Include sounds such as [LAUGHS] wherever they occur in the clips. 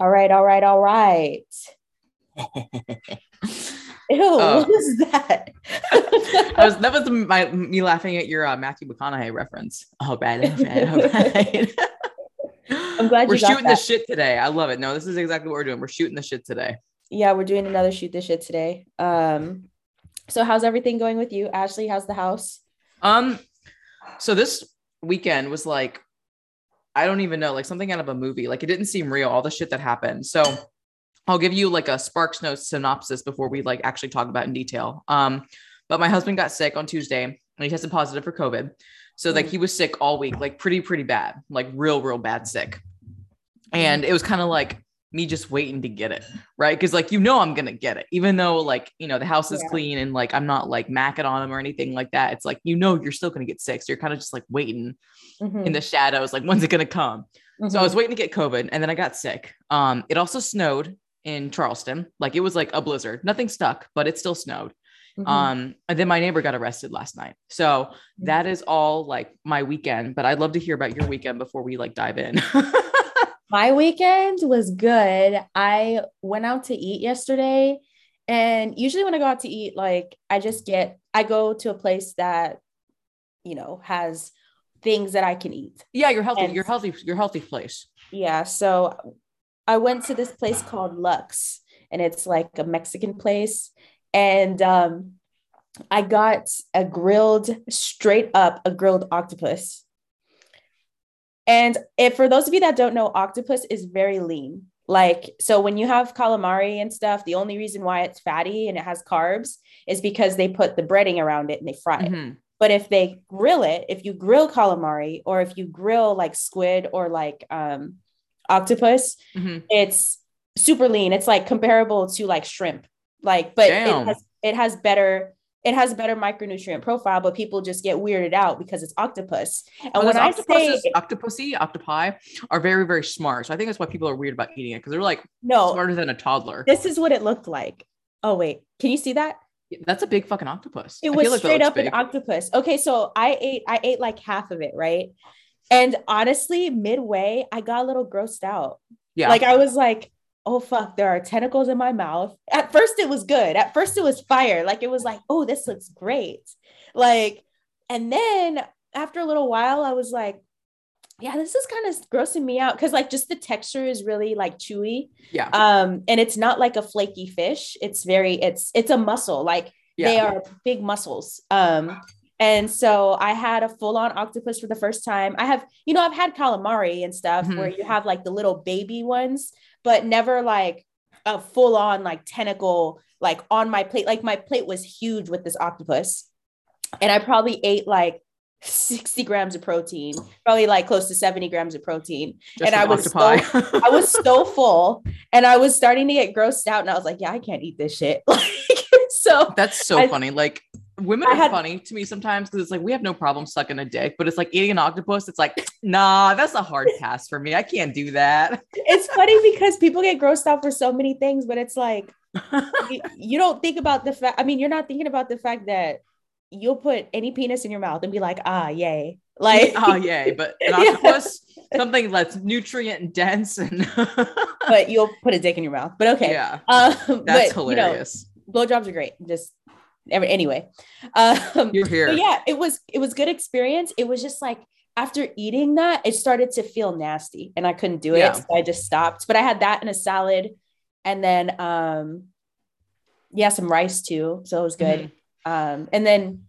All right, all right, all right. [LAUGHS] Ew, Oh. what was that? that was that was my me laughing at your uh, Matthew McConaughey reference. Oh, bad, oh, bad, oh, [LAUGHS] bad. I'm glad we're you got shooting the shit today. I love it. No, this is exactly what we're doing. We're shooting the shit today. yeah, we're doing another shoot the shit today. Um, so how's everything going with you, Ashley? How's the house? Um, so this weekend was like, I don't even know, like something out of a movie. Like it didn't seem real. All the shit that happened. So I'll give you like a Sparks Notes synopsis before we like actually talk about it in detail. Um, but my husband got sick on Tuesday and he tested positive for COVID. So like Mm. he was sick all week, like pretty, pretty bad, like real, real bad sick. And it was kind of like me just waiting to get it, right? Because like you know I'm gonna get it, even though like you know the house is Yeah. clean and like I'm not like macking on them or anything like that. It's like you know you're still gonna get sick, so you're kind of just like waiting Mhm, in the shadows, like when's it gonna come? So I was waiting to get COVID, and then I got sick. Um, it also snowed in Charleston, like it was like a blizzard. Nothing stuck, but it still snowed. Mhm. Um, and then my neighbor got arrested last night. So that is all like my weekend. But I'd love to hear about your weekend before we like dive in. [LAUGHS] My weekend was good. I went out to eat yesterday. And usually when I go out to eat, like I just get, I go to a place that, you know, has things that I can eat. yeah, you're healthy. And- You're healthy. You're healthy place. Yeah. So I went to this place called Lux, and it's like a Mexican place. And um, I got a grilled, straight up, a grilled octopus. And if for those of you that don't know, octopus is very lean. Like, so when you have calamari and stuff, the only reason why it's fatty and it has carbs is because they put the breading around it and they fry it. Mhm. But if they grill it, if you grill calamari or if you grill like squid or like um, octopus, Mhm. it's super lean. It's like comparable to like shrimp. Like, but it has it has better it has a better micronutrient profile, but people just get weirded out because it's octopus. And Because when I say octopussy, octopi are very, very smart. So I think that's why people are weird about eating it because they're like no, smarter than a toddler. this is what it looked like. Oh wait, can you see that? That's a big fucking octopus. It was like straight up an octopus. Okay, so I ate I ate like half of it, right? And honestly, midway, I got a little grossed out. Yeah. Like I was like, oh fuck, there are tentacles in my mouth. At first it was good. At first it was fire. Like it was like, oh, this looks great. Like, and then after a little while, I was like, yeah, this is kind of grossing me out because like just the texture is really like chewy. yeah. Um, and it's not like a flaky fish. It's very, it's it's a muscle. Like yeah. they are big muscles. Um, and so I had a full on octopus for the first time. I have, you know, I've had calamari and stuff Mhm. where you have like the little baby ones, but never like a full on like tentacle like on my plate. Like my plate was huge with this octopus, and I probably ate like 60 grams of protein, probably like close to 70 grams of protein. Just and I was octopi. [LAUGHS] I was so full and I was starting to get grossed out, and I was like, yeah, I can't eat this shit. [LAUGHS] Like, so That's so I- funny. Like women are had- funny to me sometimes because it's like we have no problem sucking a dick, but it's like eating an octopus. It's like, nah, that's a hard [LAUGHS] pass for me. I can't do that. it's funny [LAUGHS] because people get grossed out for so many things, but it's like you, [LAUGHS] you don't think about the fact. I mean, you're not thinking about the fact that you'll put any penis in your mouth and be like, ah, yay. Like, oh yay, but an Yeah. octopus, something that's nutrient dense and but you'll put a dick in your mouth. But okay. yeah, Um, that's but, You hilarious. know, blowjobs are great. Just anyway. Um, You're here. yeah, it was it was good experience. It was just like after eating that, it started to feel nasty, and I couldn't do it. Yeah. So I just stopped. But I had that in a salad, and then um, yeah, some rice too. So it was good. Mhm. Um, and then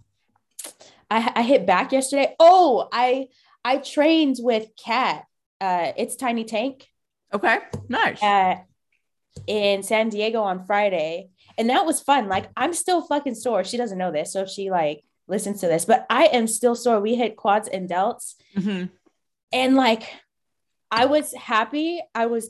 I I hit back yesterday. Oh, I I trained with cat Uh, it's Tiny Tank Okay, nice. at in San Diego on Friday, and that was fun. Like I'm still fucking sore. She doesn't know this, so if she like listens to this, but I am still sore. We hit quads and delts, Mhm. and like I was happy. I was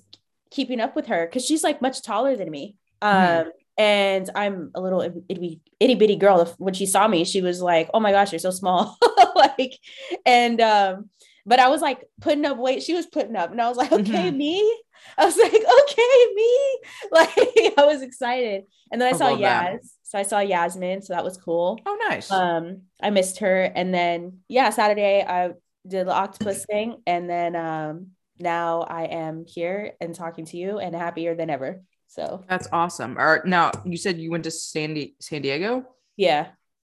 keeping up with her because she's like much taller than me. Um, Mhm. and I'm a little itty, itty bitty girl. When she saw me, she was like, "Oh my gosh, you're so small!" [LAUGHS] like, and um, but I was like putting up weight. She was putting up, and I was like, "Okay, Mhm. me." I was like, [LAUGHS] "Okay, me." Like, [LAUGHS] I was excited, and then I, I saw love that. So I saw Yasmin, so that was cool. Oh, nice. Um, I missed her, and then yeah, Saturday I did the octopus [CLEARS THROAT] thing, and then um, now I am here and talking to you and happier than ever. So That's awesome. All right. Now you said you went to San, Di- San Diego. yeah,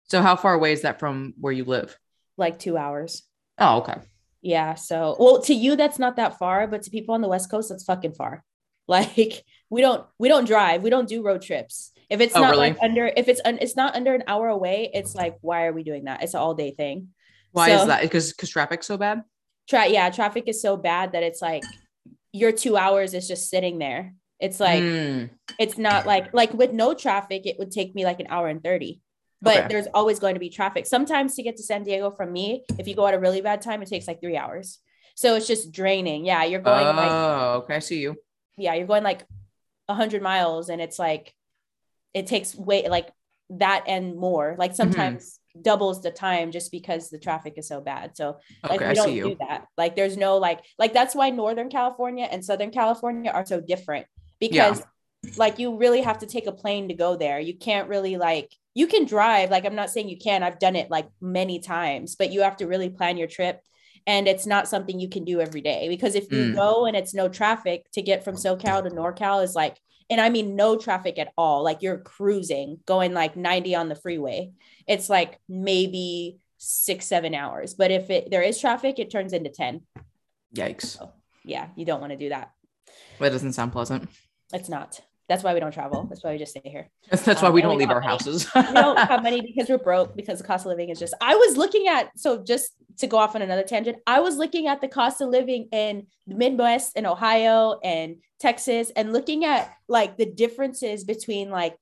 So how far away is that from where you live? like two hours. Oh, okay. Yeah. So, well, to you, that's not that far, but to people on the West Coast, that's fucking far. [LAUGHS] Like, we don't, we don't drive, we don't do road trips. If it's Oh, not really? like under, if it's, un, it's not under an hour away, it's like, why are we doing that? It's an all day thing. Why So- is that? Because because traffic's so bad. Tra- yeah, traffic is so bad that it's like your two hours is just sitting there. It's like, Mm, it's not like, like with no traffic, it would take me like an hour and 30. But Okay. there's always going to be traffic. Sometimes to get to San Diego from me, if you go at a really bad time, it takes like three hours. So it's just draining. Yeah, you're going like oh, okay. I see you. yeah, you're going like a hundred miles and it's like it takes way like that and more. Like Mm-hmm. sometimes doubles the time just because the traffic is so bad. So like Okay, we I don't see do that. Like there's no like like that's why Northern California and Southern California are so different because like you really have to take a plane to go there. You can't really like you can drive. Like I'm not saying you can. I've done it like many times, but you have to really plan your trip. And it's not something you can do every day because if you Mm. go and it's no traffic to get from SoCal to NorCal is like, and I mean no traffic at all. Like you're cruising, going like 90 on the freeway. It's like maybe six, seven hours. But if it there is traffic, it turns into 10. Yikes. Yeah, you don't want to do that. That doesn't sound pleasant. It's not. That's why we don't travel. That's why we just stay here. That's, that's Um, why we don't we leave our money. houses. we don't have money [LAUGHS] because we're broke because the cost of living is just i was looking at so just to go off on another tangent i was looking at the cost of living in the midwest and ohio and texas and looking at like the differences between like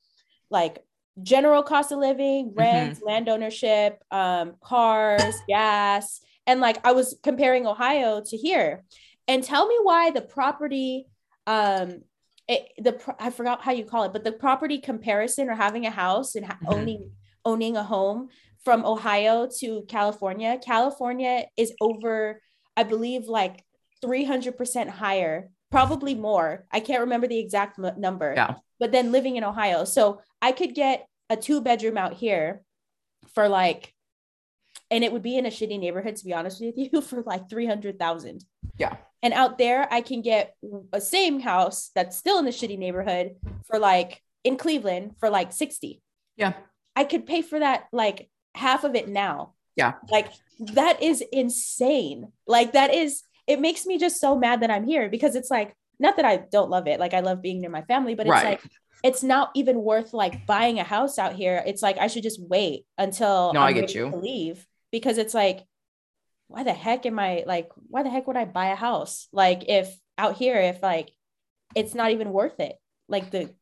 like general cost of living rent land ownership um cars gas and like i was comparing ohio to here and tell me why the property um it, the I forgot how you call it, but the property comparison or having a house and Mhm. owning owning a home from Ohio to California, California is over, I believe, like three hundred percent higher, probably more. I can't remember the exact m- number. Yeah. But then living in Ohio, so I could get a two bedroom out here for like, and it would be in a shitty neighborhood to be honest with you [LAUGHS] for like three hundred thousand. Yeah. And out there, I can get a same house that's still in the shitty neighborhood for like in Cleveland for like 60. yeah. I could pay for that like half of it now. Yeah. Like that is insane. Like that is, it makes me just so mad that I'm here because it's like, not that I don't love it. Like I love being near my family, but it's Right. like, it's not even worth like buying a house out here. It's like I should just wait until No, I I'm get ready you. to leave because it's like, why the heck am I like, why the heck would I buy a house? Like if out here, if like it's not even worth it. Like the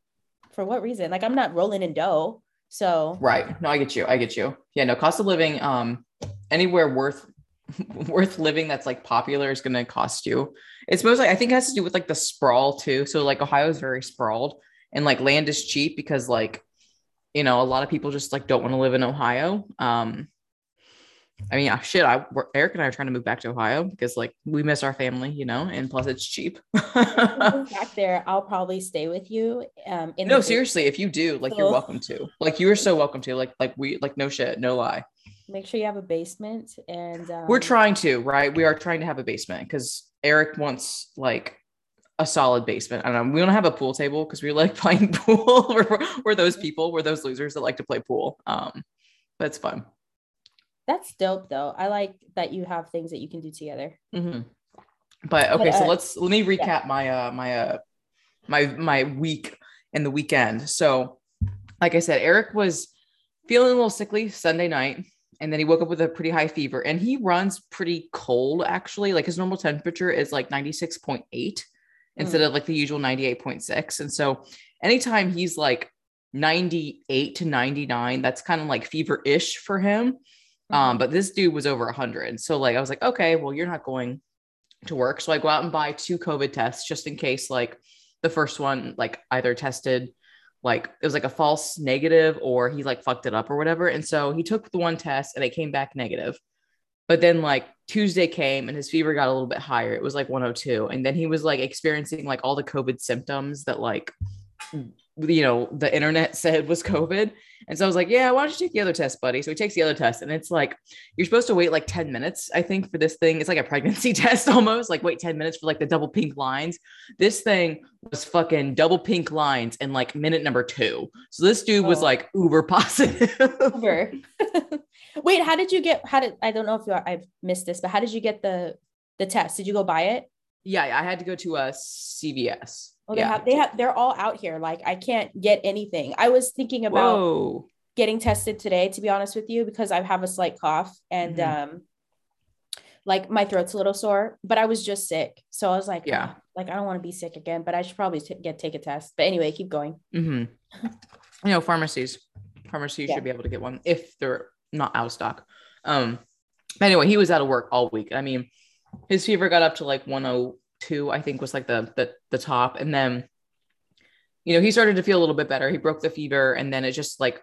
for what reason? Like I'm not rolling in dough. So Right. No, I get you. I get you. Yeah. No, cost of living, um, anywhere worth [LAUGHS] worth living that's like popular is gonna cost you. It's mostly I think it has to do with like the sprawl too. So like Ohio is very sprawled and like land is cheap because like you know a lot of people just like don't want to live in Ohio. Um I mean, yeah, shit. I we're, Eric and I are trying to move back to Ohio because like we miss our family, you know, and plus it's cheap. [LAUGHS] back there, I'll probably stay with you. Um, in no, the- seriously, if you do, like, you're welcome to. Like, you are so welcome to. Like, like we, like, no shit, no lie. Make sure you have a basement and um, We're trying to, right? We are trying to have a basement because Eric wants like a solid basement. I don't know. We don't have a pool table because we like [LAUGHS] playing pool. [LAUGHS] we're, we're those people. We're those losers that like to play pool. Um, but it's fun. That's dope though. I like that you have things that you can do together. Mhm. But okay, But, so uh, let's let me recap my uh my uh my my week and the weekend. So, like I said, Eric was feeling a little sickly Sunday night, and then he woke up with a pretty high fever. And he runs pretty cold, actually. Like his normal temperature is like ninety six point eight instead of like the usual ninety eight point six. And so, anytime he's like ninety eight to ninety nine, that's kind of like fever ish for him. Um, but this dude was over 100. So like I was like, okay, well, you're not going to work. So I go out and buy two COVID tests just in case like the first one like either tested like it was like a false negative or he like fucked it up or whatever. And so he took the one test and it came back negative. But then like Tuesday came and his fever got a little bit higher. It was like 102. And then he was like experiencing like all the COVID symptoms that like you know, the internet [LAUGHS] said was mm-hmm. COVID. And so I was like, yeah, why don't you take the other test, buddy? So he takes the other test, and it's like you're supposed to wait like 10 minutes, I think, for this thing. It's like a pregnancy [LAUGHS] test almost, like wait 10 minutes for like the double pink lines. This thing was fucking double pink lines in like minute number two. So this dude was Oh. like uber [LAUGHS] positive. Uber. Wait, how did you get? How did I don't know if you are, I've missed this, but how did you get the the test? Did you go buy it? yeah, I had to go to uh, a CVS. Oh, they yeah. have they have they're all out here. Like I can't get anything. I was thinking about Whoa. getting tested today, to be honest with you, because I have a slight cough and Mhm. um like my throat's a little sore, but I was just sick. So I was like, Yeah. "Oh, like I don't want to be sick again, but I should probably t- get take a test. But anyway, keep going. hmm [LAUGHS] You know, pharmacies, pharmacies Yeah. should be able to get one if they're not out of stock. Um, anyway, he was out of work all week. I mean, his fever got up to like 102, I think was like the the the top, and then, you know, he started to feel a little bit better. He broke the fever, and then it just like,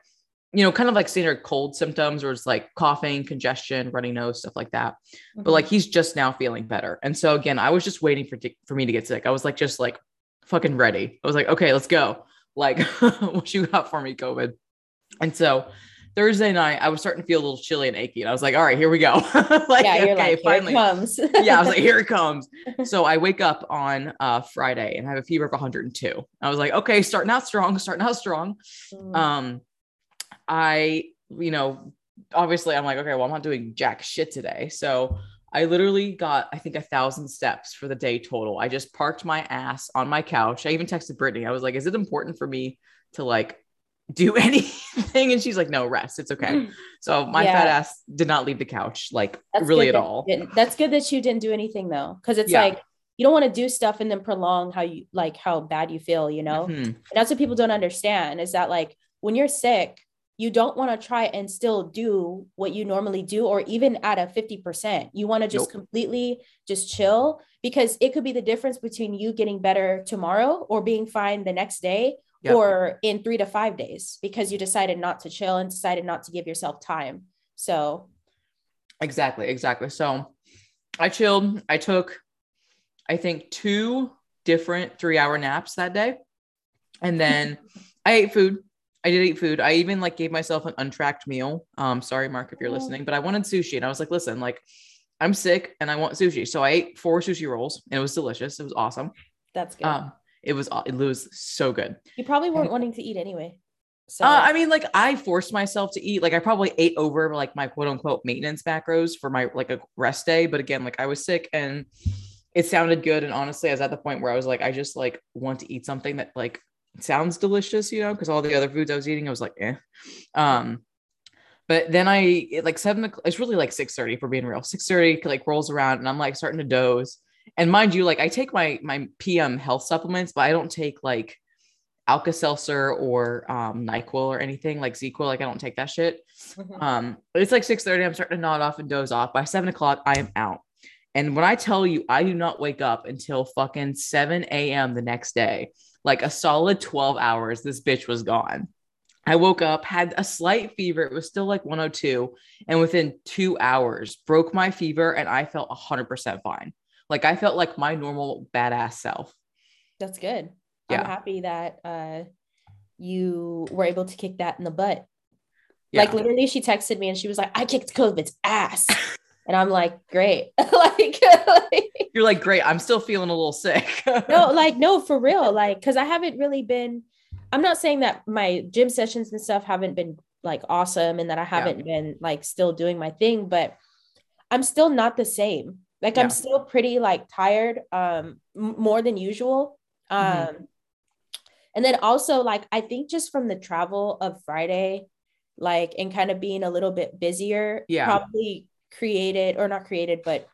you know, kind of like standard cold symptoms, where it's like coughing, congestion, runny nose, stuff like that. but like mm-hmm. he's just now feeling better. And so again, I was just waiting for for me to get sick. I was like just like fucking ready. I was like, okay, let's go. Like, [LAUGHS] what you got for me, COVID? And so Thursday night, I was starting to feel a little chilly and achy, and I was like, all right, here we go. [LAUGHS] like, yeah, you're okay, like, here it comes. yeah, I was like, here it [LAUGHS] comes. So I wake up on uh Friday and I have a fever of 102. I was like, okay, starting out strong, starting out strong Mm, um i you know obviously i'm like okay well i'm not doing jack shit today so i literally got i think a thousand steps for the day total i just parked my ass on my couch i even texted brittany i was like is it important for me to like do [LAUGHS] anything and she's like no rest it's okay so my Yeah. fat ass did not leave the couch like That's really at that all That's good that you didn't do anything though, because it's Yeah. like you don't want to do stuff and then prolong how you like how bad you feel. You know, Mhm. and that's what people don't understand is that like when you're sick you don't want to try and still do what you normally do or even at a 50% you want to just Nope. completely just chill because it could be the difference between you getting better tomorrow or being fine the next day Yep. or in three to five days because you decided not to chill and decided not to give yourself time so Exactly, exactly. So I chilled. I took, I think, two different three hour naps that day. And then [LAUGHS] I ate food. I did eat food. I even like gave myself an untracked meal. Um, sorry, Mark, if you're Oh. listening, but I wanted sushi. And I was like, listen, like I'm sick and I want sushi. So I ate four sushi rolls and it was delicious. It was awesome. that's good Um, it was it was so good. you probably weren't wanting to eat anyway so Uh, I mean, like I forced myself to eat. Like I probably ate over like my quote unquote maintenance macros for my like a rest day. But again, like I was sick and it sounded good. And honestly, I was at the point where I was like, I just like want to eat something that like sounds delicious, you know, because all the other foods I was eating, I was like, eh. Um, but then I it, like seven. o'clock- It's really like six thirty for being real. Six thirty like rolls around, and I'm like starting to doze. And mind you, like I take my my PM health supplements, but I don't take like Alka Seltzer or um, Nyquil or anything like ZzzQuil. Like I don't take that shit. Mhm. Um, but it's like 6:30. I'm starting to nod off and doze off. By seven o'clock, I am out. And when I tell you I do not wake up until fucking 7 a.m. the next day, like a solid 12 hours, this bitch was gone. I woke up, had a slight fever. It was still like 102. And within two hours, broke my fever and I felt 100% fine. Like I felt like my normal badass self. That's good. Yeah. I'm happy that uh you were able to kick that in the butt. Yeah. Like literally she texted me and she was like, I kicked COVID's ass. [LAUGHS] and I'm like, great. [LAUGHS] like, [LAUGHS] like, You're like, great. I'm still feeling a little sick. no, like, no, for real. Like, cause I haven't really been, I'm not saying that my gym sessions and stuff haven't been like awesome and that I haven't been like still doing my thing, but I'm still not the same. Like Yeah. I'm still pretty like tired, um, m- more than usual. Um, Mhm. and then also like I think just from the travel of Friday, like and kind of being a little bit busier, Yeah. probably created or not created, but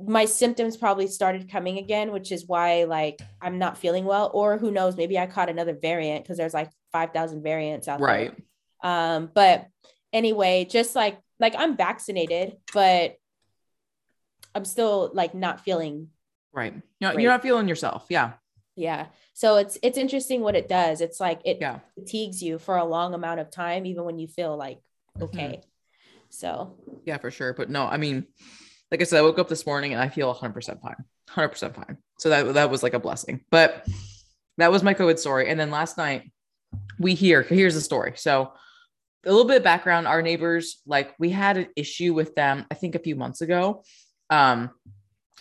my symptoms probably started coming again, which is why like I'm not feeling well, or who knows, maybe I caught another variant because there's like five thousand variants out there right. um but anyway just like like i'm vaccinated but i'm still like not feeling Right. You're, Right. you're not feeling yourself. Yeah. yeah so it's it's interesting what it does it's like it Yeah. fatigues you for a long amount of time even when you feel like Mm-hmm. okay so Yeah, for sure. But no, I mean, like I said, I woke up this morning and I feel 100% fine. 100% fine. So that, that was like a blessing. But that was my COVID story. And then last night, we hear here's the story. So a little bit of background our neighbors like we had an issue with them i think a few months ago um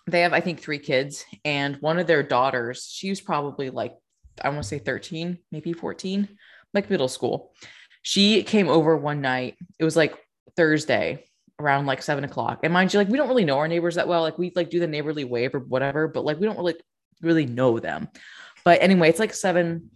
they have i think three kids and one of their daughters she was probably like i want to say 13 maybe 14 like middle school. She came over one night it was like thursday around like seven o'clock and mind you like we don't really know our neighbors that well like we like do the neighborly wave or whatever but like we don't really really know them. But anyway it's like seven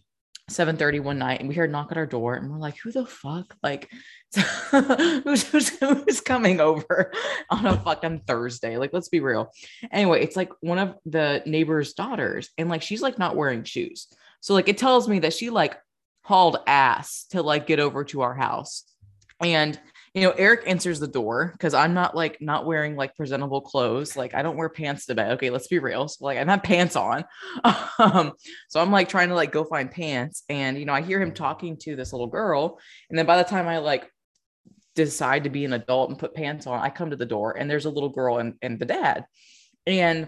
7 30 one night and we heard a knock at our door and we're like who the fuck? Like [LAUGHS] who's, who's, who's coming over [LAUGHS] on a fucking thursday? Like let's be real. Anyway it's like one of the neighbor's daughters and like she's like not wearing shoes. So like it tells me that she like hauled ass to like get over to our house. And you know, Eric answers the door because I'm not like not wearing like presentable clothes. Like I don't wear pants to bed. Okay, let's be real. So like I have pants on. [LAUGHS] um, so I'm like trying to like go find pants. And you know, I hear him talking to this little girl. And then by the time I like decide to be an adult and put pants on, I come to the door and there's a little girl and, and the dad. And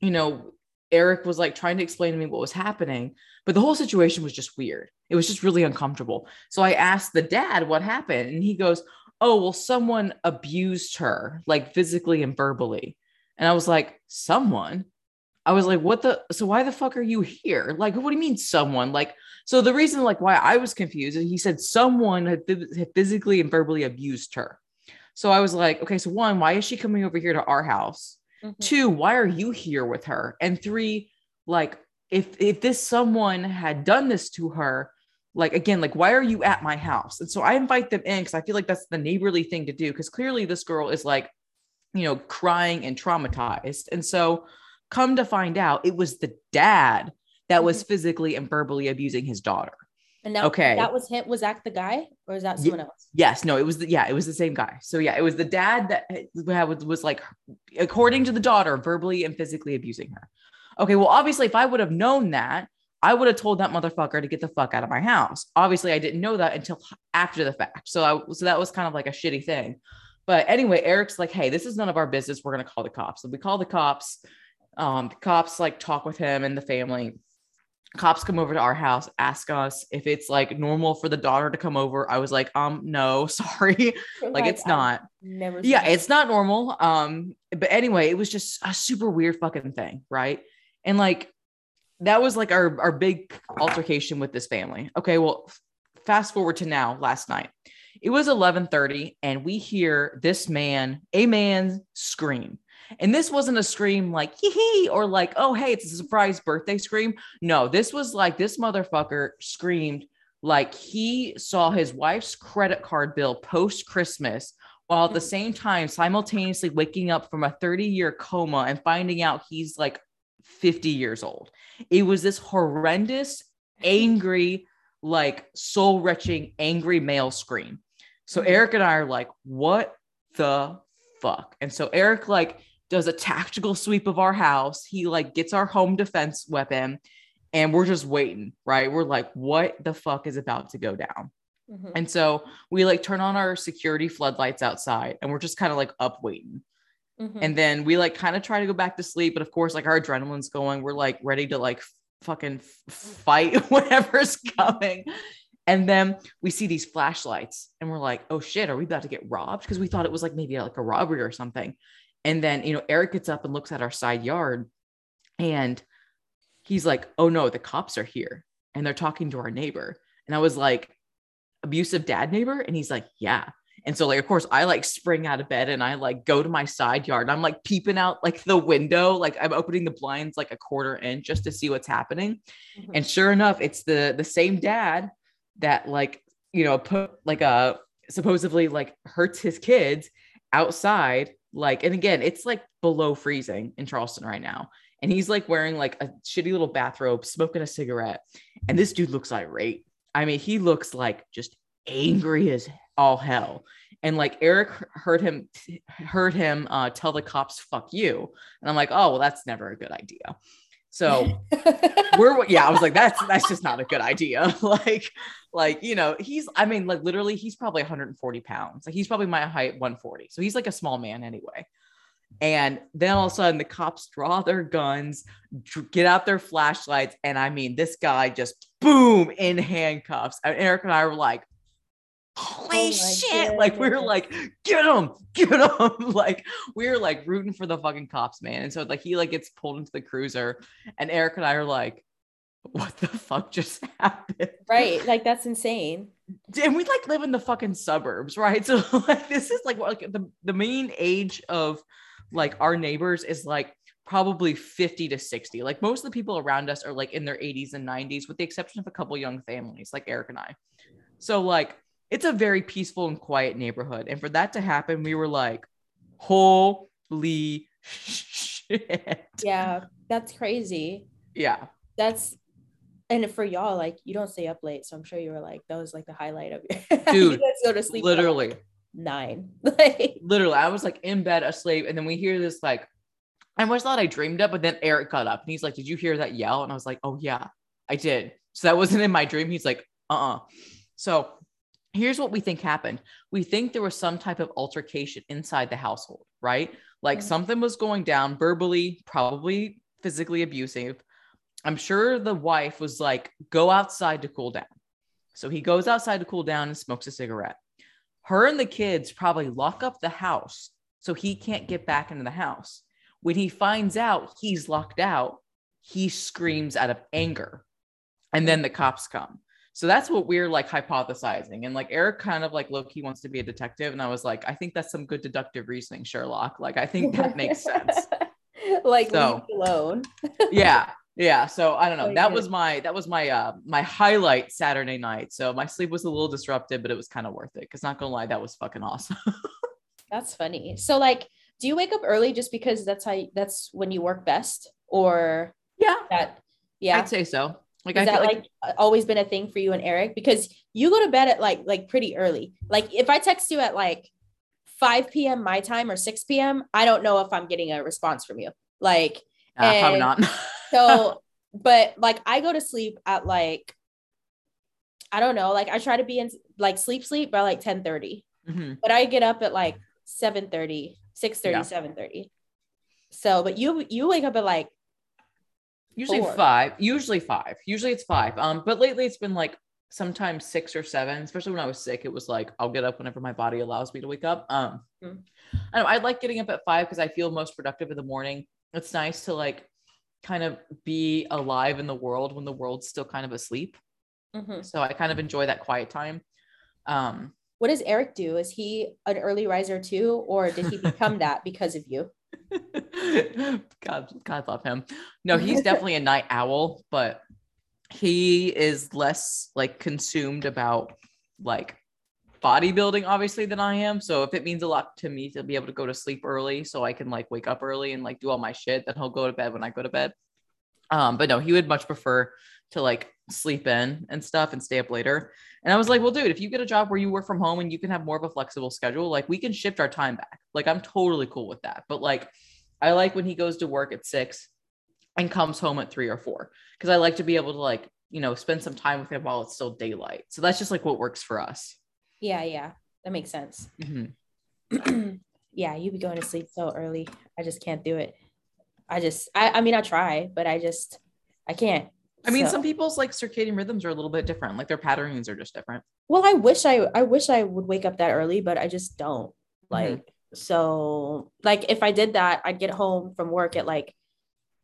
you know, Eric was like trying to explain to me what was happening, but the whole situation was just weird. It was just really uncomfortable. So I asked the dad what happened, and he goes, Oh, well, someone abused her, like physically and verbally. And I was like, Someone? I was like, What the? So why the fuck are you here? Like, what do you mean, someone? Like, so the reason, like, why I was confused, he said someone had, had physically and verbally abused her. So I was like, Okay, so one, why is she coming over here to our house? Mm-hmm. Two, why are you here with her? And three, like, if if this someone had done this to her, like again, like why are you at my house? And so I invite them in because I feel like that's the neighborly thing to do. Because clearly this girl is like, you know, crying and traumatized. And so come to find out, it was the dad that was mm-hmm. physically and verbally abusing his daughter. And now, okay, that was him. Was that the guy, or is that someone else? Yes, no, it was the yeah, it was the same guy. So yeah, it was the dad that was, was like, according to the daughter, verbally and physically abusing her. Okay, well, obviously, if I would have known that, I would have told that motherfucker to get the fuck out of my house. Obviously, I didn't know that until after the fact. So I so that was kind of like a shitty thing. But anyway, Eric's like, hey, this is none of our business. We're gonna call the cops. So we call the cops. Um, the cops like talk with him and the family cops come over to our house ask us if it's like normal for the daughter to come over i was like um no [LAUGHS] sorry like, like, it's not never yeah that. it's not normal um but anyway it was just a super weird fucking thing right and like that was like our our big altercation with this family. Okay well fast forward to now last night. It was 11:30 and we hear this man a man scream. And this wasn't a scream like hee hee or like, oh, hey, it's a surprise birthday scream. No, this was like this motherfucker screamed like he saw his wife's credit card bill post Christmas while at the mm. same time simultaneously waking up from a 30 year coma and finding out he's like 50 years old. It was this horrendous, angry, like soul wrenching, angry male scream. So mm-hmm. Eric and I are like, what the fuck? And so Eric, like, does a tactical sweep of our house. He like gets our home defense weapon and we're just waiting, right? We're like, what the fuck is about to go down? Mm-hmm. And so we like turn on our security floodlights outside and we're just kind of like up waiting. Mm-hmm. And then we like kind of try to go back to sleep. But of course, like our adrenaline's going. We're like ready to like fucking fight [LAUGHS] whatever's coming. And then we see these flashlights and we're like, oh shit, are we about to get robbed? Because we thought it was like maybe like a robbery or something. And then, you know, Eric gets up and looks at our side yard and he's like, oh no, the cops are here and they're talking to our neighbor. And I was like, abusive dad neighbor? And he's like, yeah. And so, like, of course, I like spring out of bed and I like go to my side yard and I'm like peeping out like the window, like I'm opening the blinds like a quarter inch just to see what's happening. Mm-hmm. And sure enough, it's the the same dad that like, you know, put like a supposedly like hurts his kids outside like and again it's like below freezing in charleston right now and he's like wearing like a shitty little bathrobe smoking a cigarette and this dude looks irate i mean he looks like just angry as all hell and like eric heard him heard him uh, tell the cops fuck you and i'm like oh well that's never a good idea so [LAUGHS] we're yeah, I was like, that's that's just not a good idea. [LAUGHS] like, like, you know, he's I mean, like literally, he's probably 140 pounds. Like he's probably my height, 140. So he's like a small man anyway. And then all of a sudden, the cops draw their guns, get out their flashlights. And I mean, this guy just boom in handcuffs. And Eric and I were like, Oh holy Oh shit. Like, we were goodness. like, get him, get him. [LAUGHS] like, we were like rooting for the fucking cops, man. And so, like, he like gets pulled into the cruiser. And Eric and I are like, what the fuck just [LAUGHS] happened? Right. Like that's insane. and we like live in the fucking suburbs, right? [LAUGHS] So like this is like like the, the mean age of like our neighbors is like probably 50 to 60. Like most of the people around us are like in their 80s and 90s, with the exception of a couple young families like Eric and I. So like it's a very peaceful and quiet neighborhood. And for that to happen, we were like, holy shit. Yeah. That's crazy. Yeah. That's and for y'all, like you don't stay up late. So I'm sure you were like, that was like the highlight of your [LAUGHS] Dude, you guys go to sleep like, Literally. nine. [LAUGHS] Like literally i was like in bed asleep and then we hear this like i almost thought i dreamed up, but then eric got up and he's like did you hear that yell and i was like oh yeah i did so that wasn't in my dream he's like uh-uh so here's what we think happened we think there was some type of altercation inside the household right like Mhm. something was going down verbally probably physically abusive i'm sure the wife was like go outside to cool down so he goes outside to cool down and smokes a cigarette her and the kids probably lock up the house so he can't get back into the house. When he finds out he's locked out, he screams out of anger. And then the cops come. So that's what we're like hypothesizing. And like Eric kind of like look, he wants to be a detective. And I was like, I think that's some good deductive reasoning, Sherlock. Like, I think that makes sense. [LAUGHS] like So- alone. [LAUGHS] yeah. Yeah. So I don't know. That was my that was my uh my highlight Saturday night. So my sleep was a little disrupted, but it was kind of worth it. Cause not gonna lie, that was fucking awesome. [LAUGHS] That's funny. So like, do you wake up early just because that's how you, that's when you work best, or yeah. that? Yeah, I'd say so. Like Is I that like, like, always been a thing for you and Eric? Because you go to bed at like like pretty early. Like if I text you at like 5 p.m. my time or 6 p.m., I don't know if I'm getting a response from you. Like uh, probably not. [LAUGHS] so, but like I go to sleep at like I don't know, like I try to be in like sleep sleep by like 10 30, Mhm. but I get up at like 7 30, 6 30, Yeah. 7 30. So, but you you wake up at like Usually Four. five. Usually five. Usually it's five. Um, but lately it's been like sometimes six or seven. Especially when I was sick, it was like I'll get up whenever my body allows me to wake up. Um, Mm. I don't know. I like getting up at five because I feel most productive in the morning. It's nice to like kind of be alive in the world when the world's still kind of asleep. Mhm. So I kind of enjoy that quiet time. Um, what does Eric do? Is he an early riser too, or did he become [LAUGHS] that because of you? [LAUGHS] God, God love him. No, he's definitely a night owl, but he is less like consumed about like bodybuilding, obviously, than I am. So if it means a lot to me to be able to go to sleep early, so I can like wake up early and like do all my shit, then he'll go to bed when I go to bed. Um, but no, he would much prefer to like sleep in and stuff and stay up later. And I was like, well, dude, if you get a job where you work from home and you can have more of a flexible schedule, like we can shift our time back. Like I'm totally cool with that. But like I like when he goes to work at six and comes home at three or four because I like to be able to like, you know, spend some time with him while it's still daylight. So that's just like what works for us. Yeah, yeah, that makes sense. Mhm. [CLEARS THROAT] yeah, you be going to sleep so early. I just can't do it. I just, I, I mean, I try, but I just, I can't. I mean, So- some people's like circadian rhythms are a little bit different. Like their patterns are just different. Well, I wish I, I wish I would wake up that early, but I just don't. Mm-hmm. Like, so, like, if I did that, I'd get home from work at like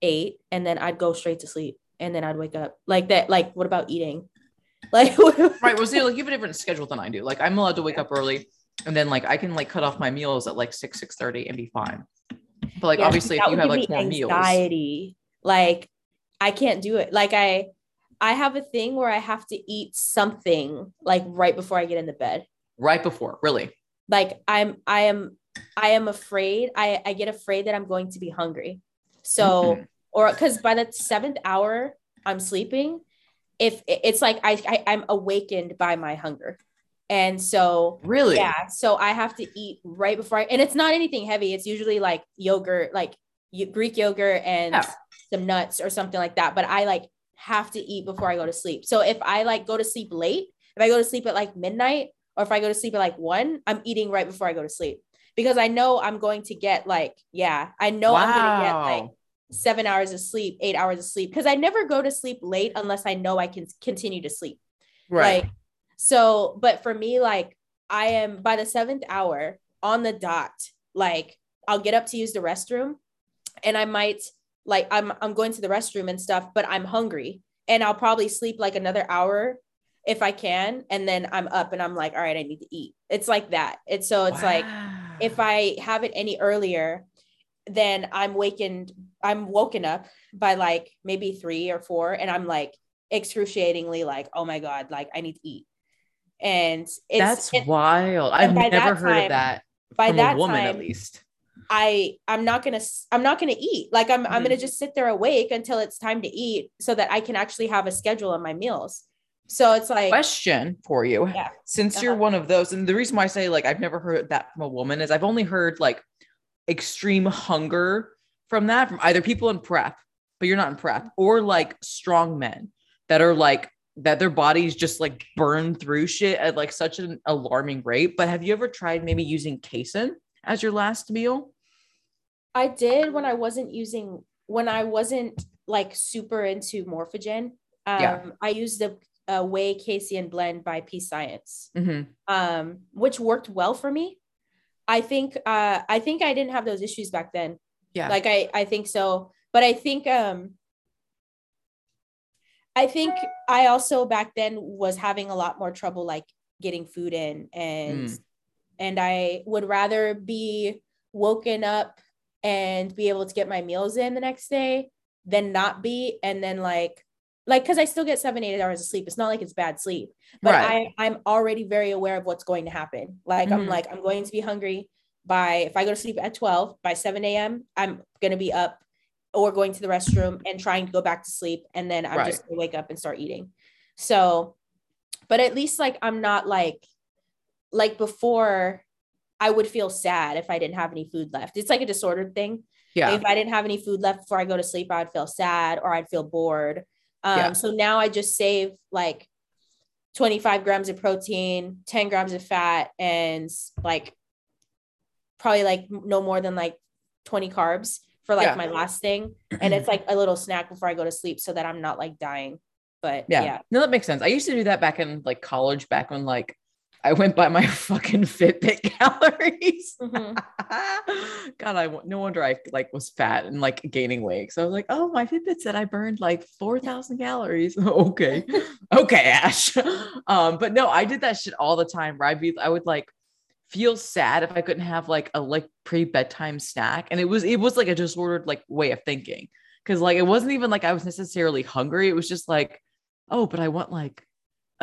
eight, and then I'd go straight to sleep, and then I'd wake up like that. Like, what about eating? [LAUGHS] Like, Right. Well, see, like you have a different schedule than I do. Like I'm allowed to wake up early and then like I can like cut off my meals at like six, six thirty and be fine. But like Yeah, obviously if you have like more meals. anxiety. Like I can't do it. Like I I have a thing where I have to eat something like right before I get into bed. Right before, really. Like I'm I am I am afraid. I I get afraid that I'm going to be hungry. So Mhm. or because by the seventh hour I'm sleeping, if it's like I, I I'm awakened by my hunger. And so Really? yeah, so I have to eat right before I, and it's not anything heavy. It's usually like yogurt, like Greek yogurt and Yeah. Some nuts or something like that. But I like have to eat before I go to sleep. So if I like go to sleep late, if I go to sleep at like midnight or if I go to sleep at like one, I'm eating right before I go to sleep. because I know I'm going to get like, yeah, I know I'm going to get like seven hours of sleep, eight hours of sleep, because I never go to sleep late unless I know I can continue to sleep. Right. Like, so, but for me, like, I am by the seventh hour on the dot, like, I'll get up to use the restroom and I might, like, I'm, I'm going to the restroom and stuff, but I'm hungry and I'll probably sleep like another hour if I can. And then I'm up and I'm like, all right, I need to eat. It's like that. It's so it's like, if I have it any earlier, then I'm wakened, I'm woken up by like maybe three or four, and I'm like excruciatingly like, oh my God, like I need to eat. And it's that's and wild. I've never heard time- of that by that a woman time, at least. I I'm not gonna I'm not gonna eat. Like I'm I'm Mhm. gonna just sit there awake until it's time to eat so that I can actually have a schedule on my meals. So it's like Question for you. Yeah. Since you're Uh-huh. one of those, and the reason why I say like I've never heard that from a woman is I've only heard like extreme hunger from that from either people in prep, but you're not in prep, or like strong men that are like that their bodies just like burn through shit at like such an alarming rate. But have you ever tried maybe using casein as your last meal? I did when I wasn't using when I wasn't like super into Morphogen. Um, Yeah. I used the uh, Whey Casein blend by PEScience, Mhm. um, which worked well for me. I think uh, I think I didn't have those issues back then. Yeah. Like I I think so, but I think um, I think I also back then was having a lot more trouble like getting food in and Mm. and I would rather be woken up and be able to get my meals in the next day than not be and then like like because I still get seven, eight hours of sleep. It's not like it's bad sleep, but Right. I, I'm already very aware of what's going to happen. Like I'm Mhm. like, I'm going to be hungry by if I go to sleep at 12 by 7 a.m. I'm gonna be up or going to the restroom and trying to go back to sleep. And then I'm just gonna wake up and start eating. So, but at least like I'm not like like before I would feel sad if I didn't have any food left. It's like a disordered thing. Yeah. If I didn't have any food left before I go to sleep, I would feel sad or I'd feel bored. Um, Yeah. So now I just save like 25 grams of protein, 10 grams of fat, and like probably like no more than like 20 carbs for like Yeah. my last thing. And it's like a little snack before I go to sleep so that I'm not like dying. But Yeah. yeah. No, that makes sense. I used to do that back in like college, back when like I went by my [LAUGHS] fucking Fitbit [LAUGHS] calories. Mhm. [LAUGHS] God, I no wonder I like was fat and like gaining weight. So I was like, oh, my Fitbit said I burned like four thousand calories. okay, okay, Ash. Um, but no, I did that shit all the time. Where I'd be, I would like feel sad if I couldn't have like a like pre bedtime snack, and it was it was like a disordered like way of thinking because like it wasn't even like I was necessarily hungry. It was just like, oh, but I want like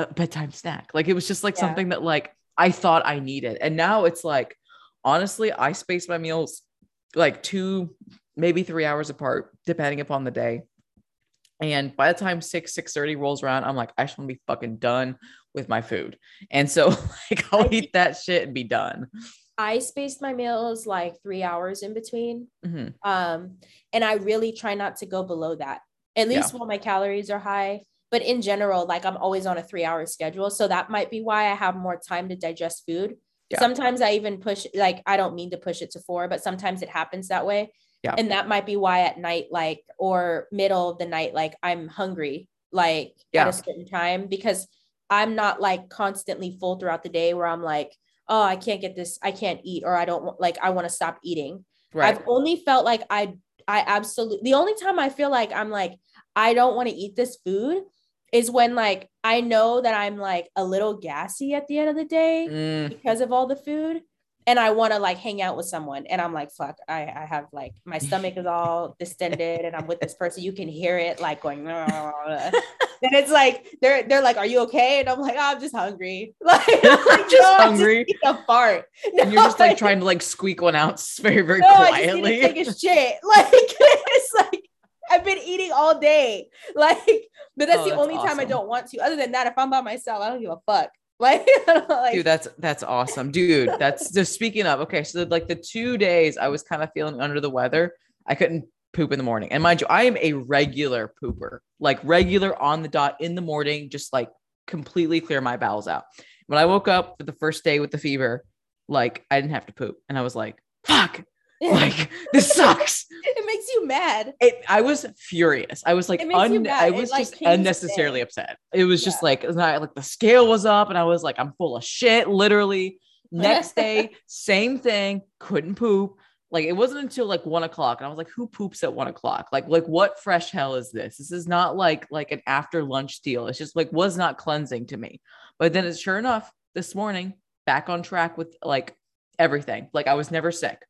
a bedtime snack. Like it was just like Yeah. something that like I thought I needed. And now it's like, honestly, I space my meals like two, maybe three hours apart, depending upon the day. And by the time six, six thirty rolls around, I'm like, I just want to be fucking done with my food. And so [LAUGHS] like I'll eat that shit and be done. I spaced my meals like three hours in between. Mhm. Um, and I really try not to go below that, at Yeah. least while my calories are high. But in general, like I'm always on a three hour schedule. So that might be why I have more time to digest food. Yeah. Sometimes I even push, like, I don't mean to push it to four, but sometimes it happens that way. Yeah. And that might be why at night, like, or middle of the night, like I'm hungry, like Yeah. at a certain time, because I'm not like constantly full throughout the day where I'm like, oh, I can't get this, I can't eat, or I don't want, like, I want to stop eating. Right. I've only felt like I I absolutely the only time I feel like I'm like I don't want to eat this food is when like I know that I'm like a little gassy at the end of the day Mm, because of all the food and I want to like hang out with someone and I'm like fuck I I have like my [LAUGHS] stomach is all distended and I'm with this person you can hear it like going [LAUGHS] and it's like they're they're like are you okay and I'm like oh, I'm just hungry [LAUGHS] like I'm just hungry. just a fart and you're just No, like trying to like squeak one out very, very no, I quietly. just need to take a shit. Like it's like I've been eating all day. [LAUGHS] Like, but that's Oh, the that's only time I don't want to. Other than that, if I'm by myself, I don't give a fuck. [LAUGHS] Like, like dude that's that's awesome dude that's just speaking of okay so like the two days i was kind of feeling under the weather i couldn't poop in the morning and mind you i am a regular pooper like regular on the dot in the morning just like completely clear my bowels out when i woke up for the first day with the fever like I didn't have to poop. And I was like, fuck, [LAUGHS] like this sucks. it makes you mad. It, I was furious. I was like, It un-. I It, was like, just unnecessarily upset. It was just like, not, like the scale was up, and I was like, I'm full of shit. Literally, next [LAUGHS] day, same thing. Couldn't poop. Like it wasn't until like one o'clock, and I was like, who poops at one o'clock? Like, like what fresh hell is this? This is not like like an after lunch deal. It's just like was not cleansing to me. But then it's sure enough, this morning, back on track with like everything. Like I was never sick.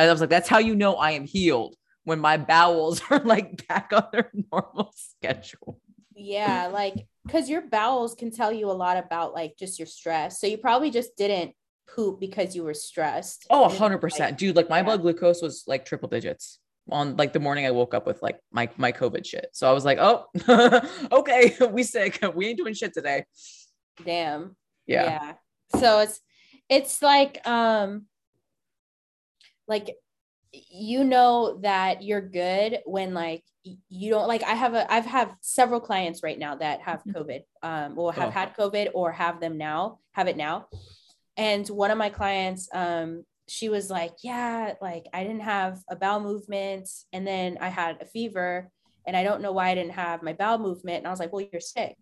I was like, that's how you know I am healed when my bowels [LAUGHS] are like back on their normal schedule. Yeah, like because your bowels can tell you a lot about like just your stress. So you probably just didn't poop because you were stressed. Oh, You know, 100%. like- Dude, like my yeah. blood glucose was like triple digits on like the morning I woke up with like my my COVID shit. So I was like, oh, [LAUGHS] okay, [LAUGHS] we sick. We ain't doing shit today. Damn. Yeah. Yeah. So it's it's like um like you know that you're good when like you don't like I have a I've have several clients right now that have Mhm. COVID um or have Oh. had COVID or have them now have it now and one of my clients um she was like yeah like I didn't have a bowel movement and then I had a fever and I don't know why I didn't have my bowel movement and I was like well you're sick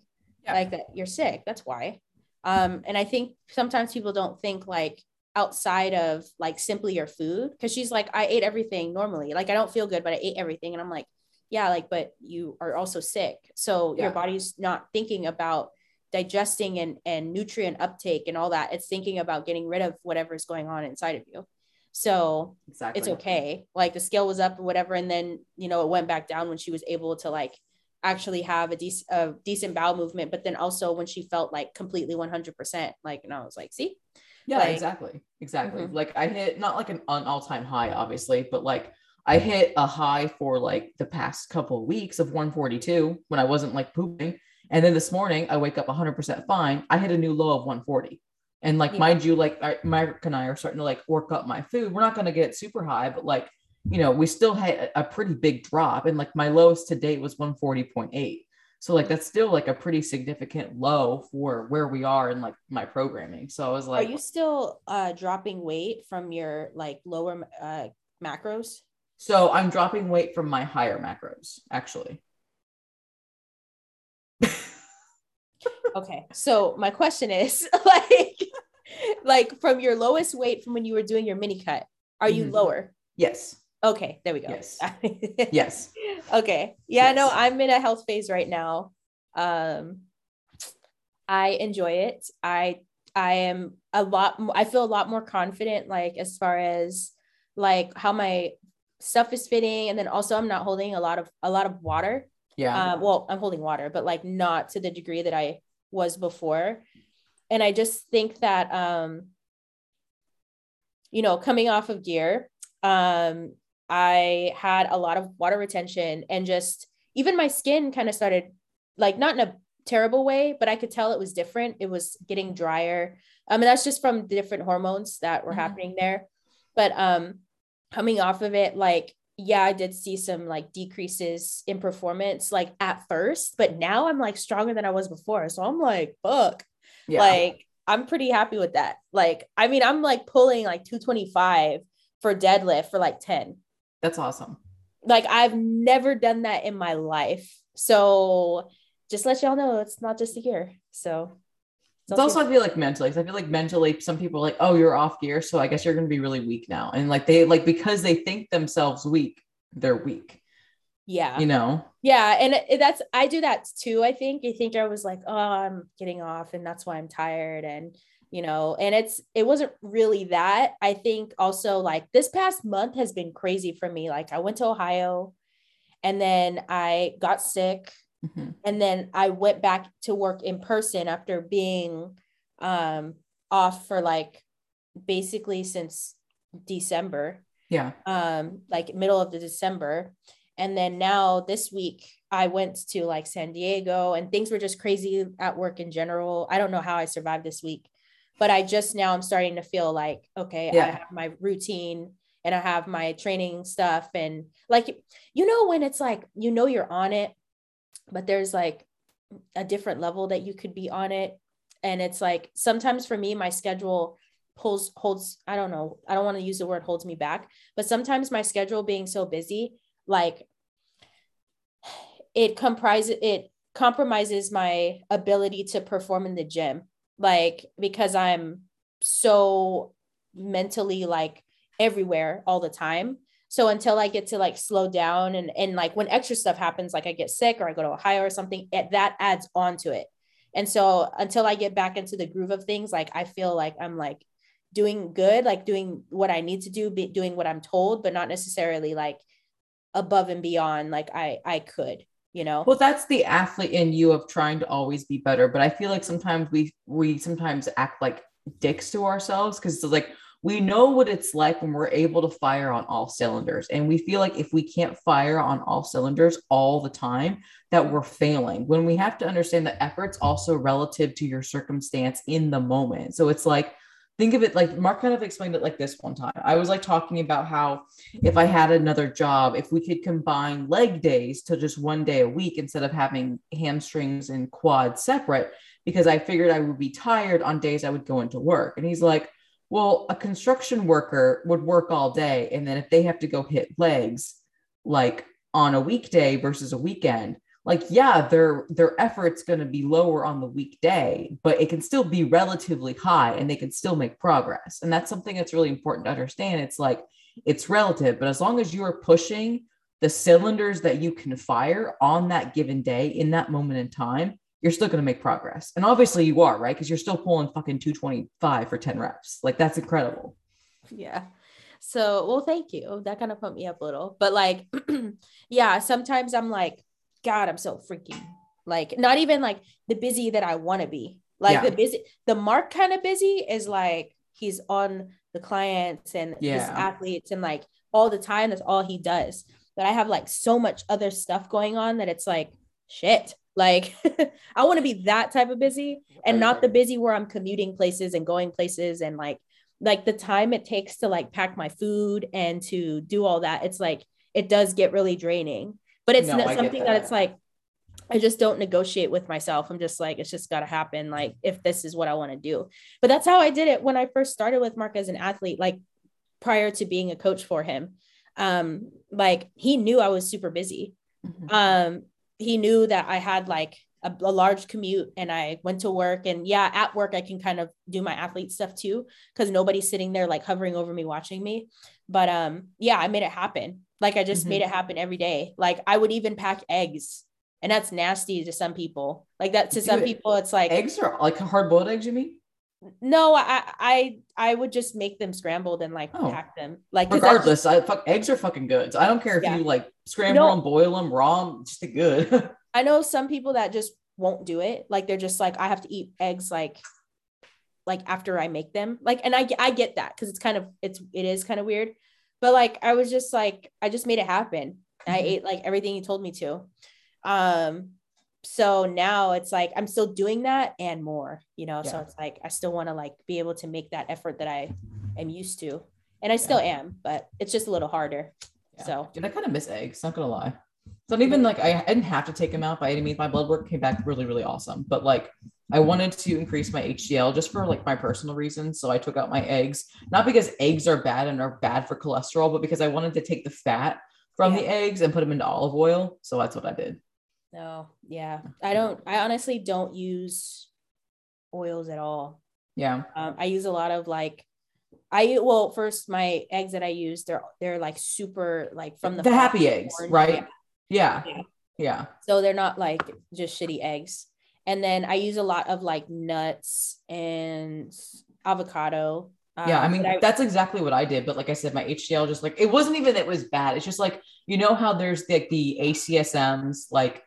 Yeah. like that you're sick that's why um and I think sometimes people don't think like outside of like simply your food because she's like I ate everything normally. Like I don't feel good but I ate everything. And I'm like yeah like but you are also sick. So your body's not thinking about digesting and and nutrient uptake and all that. It's thinking about getting rid of whatever's going on inside of you. So Exactly. it's okay. Like the scale was up or whatever and then you know it went back down when she was able to like actually have a, dec- a decent bowel movement but then also when she felt like completely 100% like and i was like see Yeah, Like- exactly. Exactly. Mhm. Like I hit not like an, an all-time high, obviously, but like I hit a high for like the past couple of weeks of 142 when I wasn't like pooping. And then this morning I wake up 100% fine. I hit a new low of 140. And like, Yeah. mind you, like I, Mark and I are starting to like work up my food. We're not going to get super high, but like, you know, we still had a, pretty big drop. And like my lowest to date was 140.8. So like that's still like a pretty significant low for where we are in like my programming. So I was like, are you still uh dropping weight from your like lower uh macros So I'm dropping weight from my higher macros, actually. okay so my question is [LAUGHS] like like from your lowest weight from when you were doing your mini cut are you Mhm. lower Yes. Okay there we go. Yes. [LAUGHS] yes. Okay. Yeah no Yes. i'm in a health phase right now. Um i enjoy it. I i am a lot I feel a lot more confident like as far as like how my stuff is fitting and then also i'm not holding a lot of a lot of water. Yeah. uh, well i'm holding water but like not to the degree that i was before. And i just think that um you know coming off of gear um i had a lot of water retention and just even my skin kind of started like not in a terrible way but i could tell it was different. It was getting drier. I mean that's just from the different hormones that were Mhm. happening there. But um coming off of it like yeah i did see some like decreases in performance like at first but now i'm like stronger than i was before. So i'm like fuck. Yeah. like i'm pretty happy with that. Like i mean i'm like pulling like 225 for deadlift for like 10 That's awesome. like i've never done that in my life so just let y'all know it's not just a year so It's also, I feel like mentally, I feel like mentally, some people are like, oh, you're off gear. So I guess you're going to be really weak now. And like, they like, because they think themselves weak, they're weak, yeah you know? yeah and it, that's i do that too i think i think i was like oh i'm getting off and that's why i'm tired and you know and it's it wasn't really that. I think also like this past month has been crazy for me. Like i went to ohio and then i got sick Mhm. and then i went back to work in person after being um off for like basically since december. Yeah. um like middle of the december. And then now this week i went to like san diego and things were just crazy at work in general. I don't know how i survived this week but i just now i'm starting to feel like okay i have my routine and i have my training stuff. And like you know when it's like you know you're on it but there's like a different level that you could be on it. And it's like sometimes for me my schedule pulls holds i don't know i don't want to use the word holds me back but sometimes my schedule being so busy like it comprises it compromises my ability to perform in the gym like because i'm so mentally like everywhere all the time. So until i get to like slow down and and like when extra stuff happens like i get sick or i go to ohio or something it, that adds on to it. And so until i get back into the groove of things like i feel like i'm like doing good like doing what i need to do be doing what i'm told but not necessarily like above and beyond like i i could you know? Well that's the athlete in you of trying to always be better but i feel like sometimes we we sometimes act like dicks to ourselves because it's like we know what it's like when we're able to fire on all cylinders and we feel like if we can't fire on all cylinders all the time that we're failing when we have to understand that effort's also relative to your circumstance in the moment. So it's like think of it like Mark kind of explained it like this one time. I was like talking about how if I had another job, if we could combine leg days to just one day a week instead of having hamstrings and quads separate, because I figured I would be tired on days I would go into work. And he's like, well, a construction worker would work all day. And then if they have to go hit legs, like on a weekday versus a weekend, like yeah their their effort's going to be lower on the weekday but it can still be relatively high and they can still make progress. And that's something that's really important to understand. It's like it's relative but as long as you are pushing the cylinders that you can fire on that given day in that moment in time you're still going to make progress. And obviously you are right? Because you're still pulling fucking 225 for 10 reps. Like that's incredible. Yeah. So well thank you. That kind of put me up a little. But like [CLEARS THROAT] yeah sometimes i'm like God, I'm so freaking like not even like the busy that I want to be. Like yeah. the busy, the mark kind of busy is like he's on the clients and yeah. his athletes and like all the time. That's all he does. But I have like so much other stuff going on that it's like shit. Like [LAUGHS] I want to be that type of busy and not the busy where I'm commuting places and going places and like like the time it takes to like pack my food and to do all that. It's like it does get really draining but it's no, not something that. that it's like I just don't negotiate with myself. I'm just like, it's just got to happen. Like, if this is what I want to do. But that's how I did it when I first started with Mark as an athlete, like prior to being a coach for him. Um, like he knew I was super busy. Mm-hmm. Um, he knew that I had like a, a, large commute and I went to work. And yeah, at work, I can kind of do my athlete stuff too, because nobody's sitting there like hovering over me, watching me. But um, yeah, I made it happen. Like I just mm-hmm. made it happen every day. Like I would even pack eggs. And that's nasty to some people. Like that to some people, it's like eggs are like hard boiled eggs, you mean? No, I I I would just make them scrambled and like oh. pack them. Like regardless, I fuck eggs are fucking good. So I don't care if yeah. you like scramble you know, them, boil them, raw them, just good. [LAUGHS] I know some people that just won't do it. Like they're just like, I have to eat eggs like like after I make them. Like, and I I get that because it's kind of it's it is kind of weird. But like I was just like, I just made it happen. Mm-hmm. I ate like everything he told me to. Um, so now it's like I'm still doing that and more, you know. Yeah. So it's like I still want to like be able to make that effort that I am used to. And I still am, but it's just a little harder. Yeah. So Dude, I kind of miss eggs, not gonna lie. So even like I, I didn't have to take them out by any means. My blood work came back really, really awesome. But like I wanted to increase my HDL just for like my personal reasons. So I took out my eggs, not because eggs are bad and are bad for cholesterol, but because I wanted to take the fat from yeah. the eggs and put them into olive oil. So that's what I did. No, yeah. I don't, I honestly don't use oils at all. Yeah. Um, I use a lot of like, I well, first my eggs that I use, they're they're like super like from the, the happy eggs, right? Yeah. yeah. Yeah. So they're not like just shitty eggs. And then I use a lot of like nuts and avocado. Um, yeah, I mean I, that's exactly what I did. But like I said, my HDL just like it wasn't even that it was bad. It's just like you know how there's like the, the ACSMs like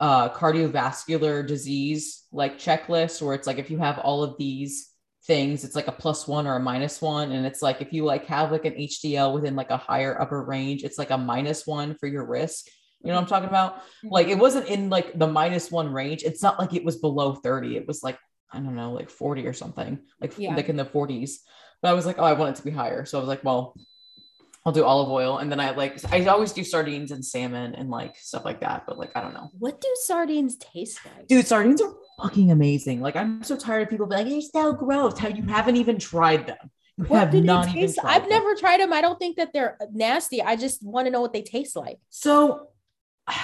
uh cardiovascular disease like checklist where it's like if you have all of these things it's like a plus one or a minus one and it's like if you like have like an hdl within like a higher upper range it's like a minus one for your risk you know what I'm talking about? Mm-hmm. Like it wasn't in like the minus one range. It's not like it was below 30. It was like, I don't know, like 40 or something, like, yeah. like in the 40s. But I was like, oh, I want it to be higher. So I was like, well, I'll do olive oil. And then I like, I always do sardines and salmon and like stuff like that. But like, I don't know. What do sardines taste like? Dude, sardines are fucking amazing. Like I'm so tired of people being like, "You're so gross." How you haven't even tried them. You What have do they not taste? I've them. never tried them. I don't think that they're nasty. I just want to know what they taste like. So, [SIGHS]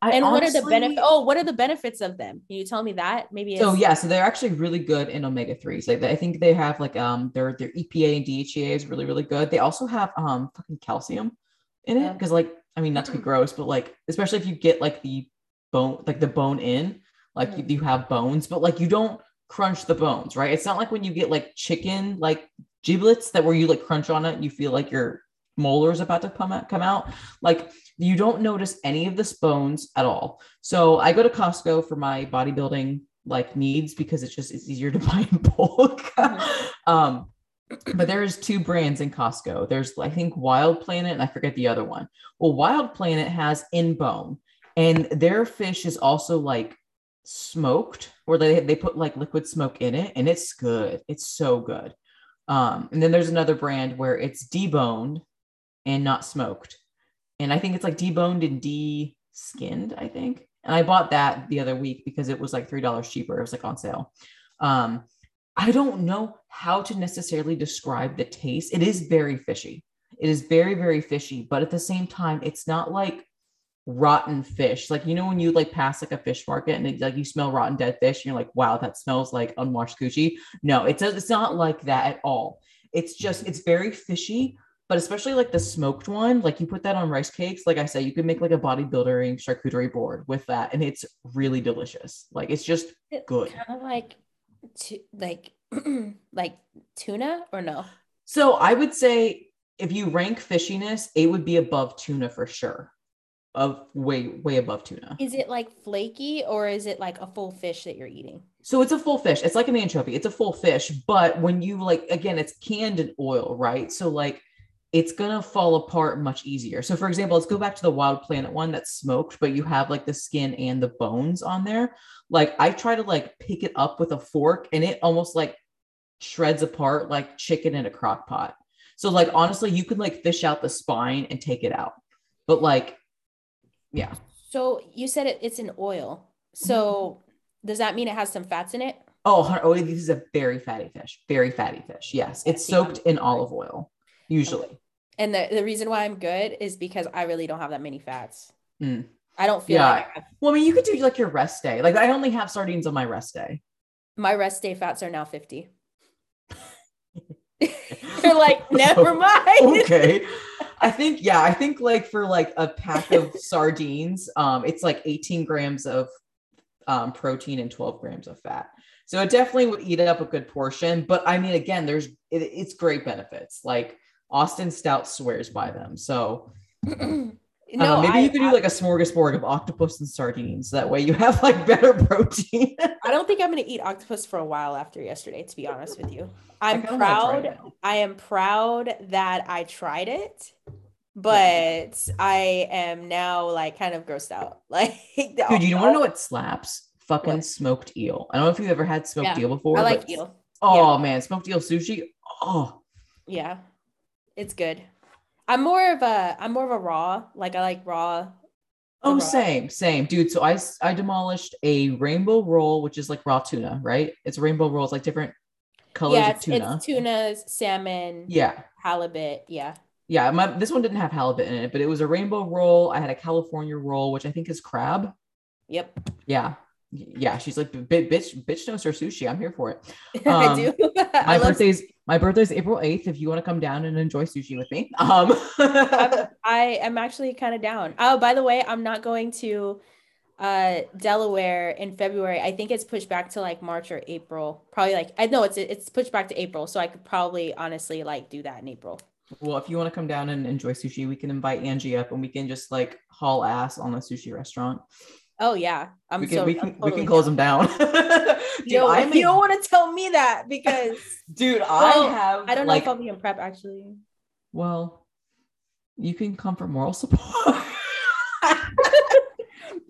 I and what are the honestly- benefits? Oh, what are the benefits of them? Can you tell me that? Maybe. So yeah, so they're actually really good in omega threes. Like I think they have like um their their EPA and DHEA is really really good. They also have um fucking calcium in it because like I mean not to be [CLEARS THROAT] gross, but like especially if you get like the bone like the bone in, like you, you have bones, but like you don't crunch the bones, right? It's not like when you get like chicken like giblets that where you like crunch on it and you feel like your molars about to come out come out. Like you don't notice any of this bones at all. So I go to Costco for my bodybuilding like needs because it's just it's easier to [LAUGHS] buy in bulk. [LAUGHS] Um, but there's two brands in Costco. There's I think Wild Planet and I forget the other one. Well, Wild Planet has in bone, and their fish is also like smoked, or they they put like liquid smoke in it, and it's good. It's so good. Um, and then there's another brand where it's deboned and not smoked. And I think it's like deboned and de-skinned, I think. And I bought that the other week because it was like three dollars cheaper. It was like on sale. Um, I don't know how to necessarily describe the taste. It is very fishy. It is very, very fishy, but at the same time, it's not like rotten fish. Like you know when you like pass like a fish market and it, like you smell rotten dead fish, and you're like, wow, that smells like unwashed Gucci. No, it does. It's not like that at all. It's just it's very fishy, but especially like the smoked one, like you put that on rice cakes. Like I said, you can make like a bodybuilding charcuterie board with that, and it's really delicious. Like it's just good. Kind of like, tu- like, [CLEARS THROAT] like tuna or no? So I would say if you rank fishiness, it would be above tuna for sure. Of way, way above tuna. Is it like flaky or is it like a full fish that you're eating? So it's a full fish. It's like an anchovy. It's a full fish, but when you like again, it's canned in oil, right? So like it's gonna fall apart much easier. So for example, let's go back to the wild planet one that's smoked, but you have like the skin and the bones on there. Like I try to like pick it up with a fork and it almost like shreds apart like chicken in a crock pot. So like honestly, you can like fish out the spine and take it out. But like, yeah. So you said it, it's in oil. So does that mean it has some fats in it? Oh, oh, this is a very fatty fish. Very fatty fish. Yes. It's soaked in olive oil, usually. And the, the reason why I'm good is because I really don't have that many fats. Mm. I don't feel Yeah. like I Well, I mean, you could do like your rest day. Like I only have sardines on my rest day. my rest day fats are now 50. [LAUGHS] You're like, never mind. okay. [LAUGHS] I think, yeah, I think like for like a pack of sardines, um, it's like 18 grams of um, protein and 12 grams of fat. So it definitely would eat up a good portion. But I mean, again, there's it, it's great benefits. Like Austin Stout swears by them. So [CLEARS THROAT] no, no, maybe I, you could do like a smorgasbord of octopus and sardines. That way you have like better [LAUGHS] protein. I don't think I'm going to eat octopus for a while after yesterday, to be honest with you. I'm kinda wanna try proud. I am proud that I tried it, but I am now like kind of grossed out. [LAUGHS] Like, Dude, you don't want to know what slaps? Fucking What? smoked eel. I don't know if you've ever had smoked Yeah, eel before. I like eel. Oh man, smoked eel sushi. Oh, Yeah, it's good. I'm more of a I'm more of a raw. Like I like raw. oh, raw. same, same, dude. So I I demolished a rainbow roll, which is like raw tuna, right? It's rainbow rolls, like different colors Yeah, of it's, tuna. it's tunas, salmon, yeah, halibut. Yeah, yeah. My this one didn't have halibut in it, but it was a rainbow roll. I had a California roll, which I think is crab. yep, Yeah, yeah. She's like, bitch, bitch knows her sushi. I'm here for it. [LAUGHS] I Um, do. [LAUGHS] My I birthday's my birthday's April 8th. If you want to come down and enjoy sushi with me. Um [LAUGHS] I am actually kind of down. Oh, by the way, I'm not going to uh Delaware in February. I think it's pushed back to like March or April. Probably like I know it's it's pushed back to April, so I could probably honestly like do that in April. well, if you want to come down and enjoy sushi, we can invite Angie up and we can just like haul ass on the sushi restaurant. Oh yeah, I'm we can so we can we can close down. them down. [LAUGHS] dude, Yo, I'm you don't want to tell me that because [LAUGHS] dude, Well, I have I don't know like if I'll be in prep actually. well, you can come for moral support. [LAUGHS]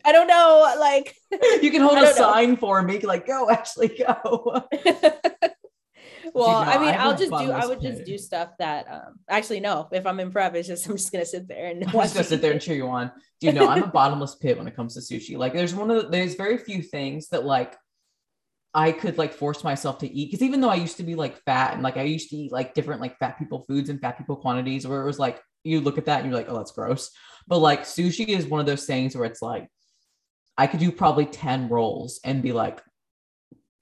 I don't know, like you can hold a know. sign for me, like go, actually go. Well, no, I mean, I i'll just do. I would just do stuff that. um Actually, no. If I'm in prep, it's just [LAUGHS] I'm just gonna sit there and I'm just gonna sit there and cheer you on. Dude, no, I'm a [LAUGHS] bottomless pit when it comes to sushi. Like, there's one of the, there's very few things that like I could like force myself to eat because even though I used to be like fat and like I used to eat like different like fat people foods and fat people quantities, where it was like you look at that and you're like, oh, that's gross. But like sushi is one of those things where it's like I could do probably 10 rolls and be like,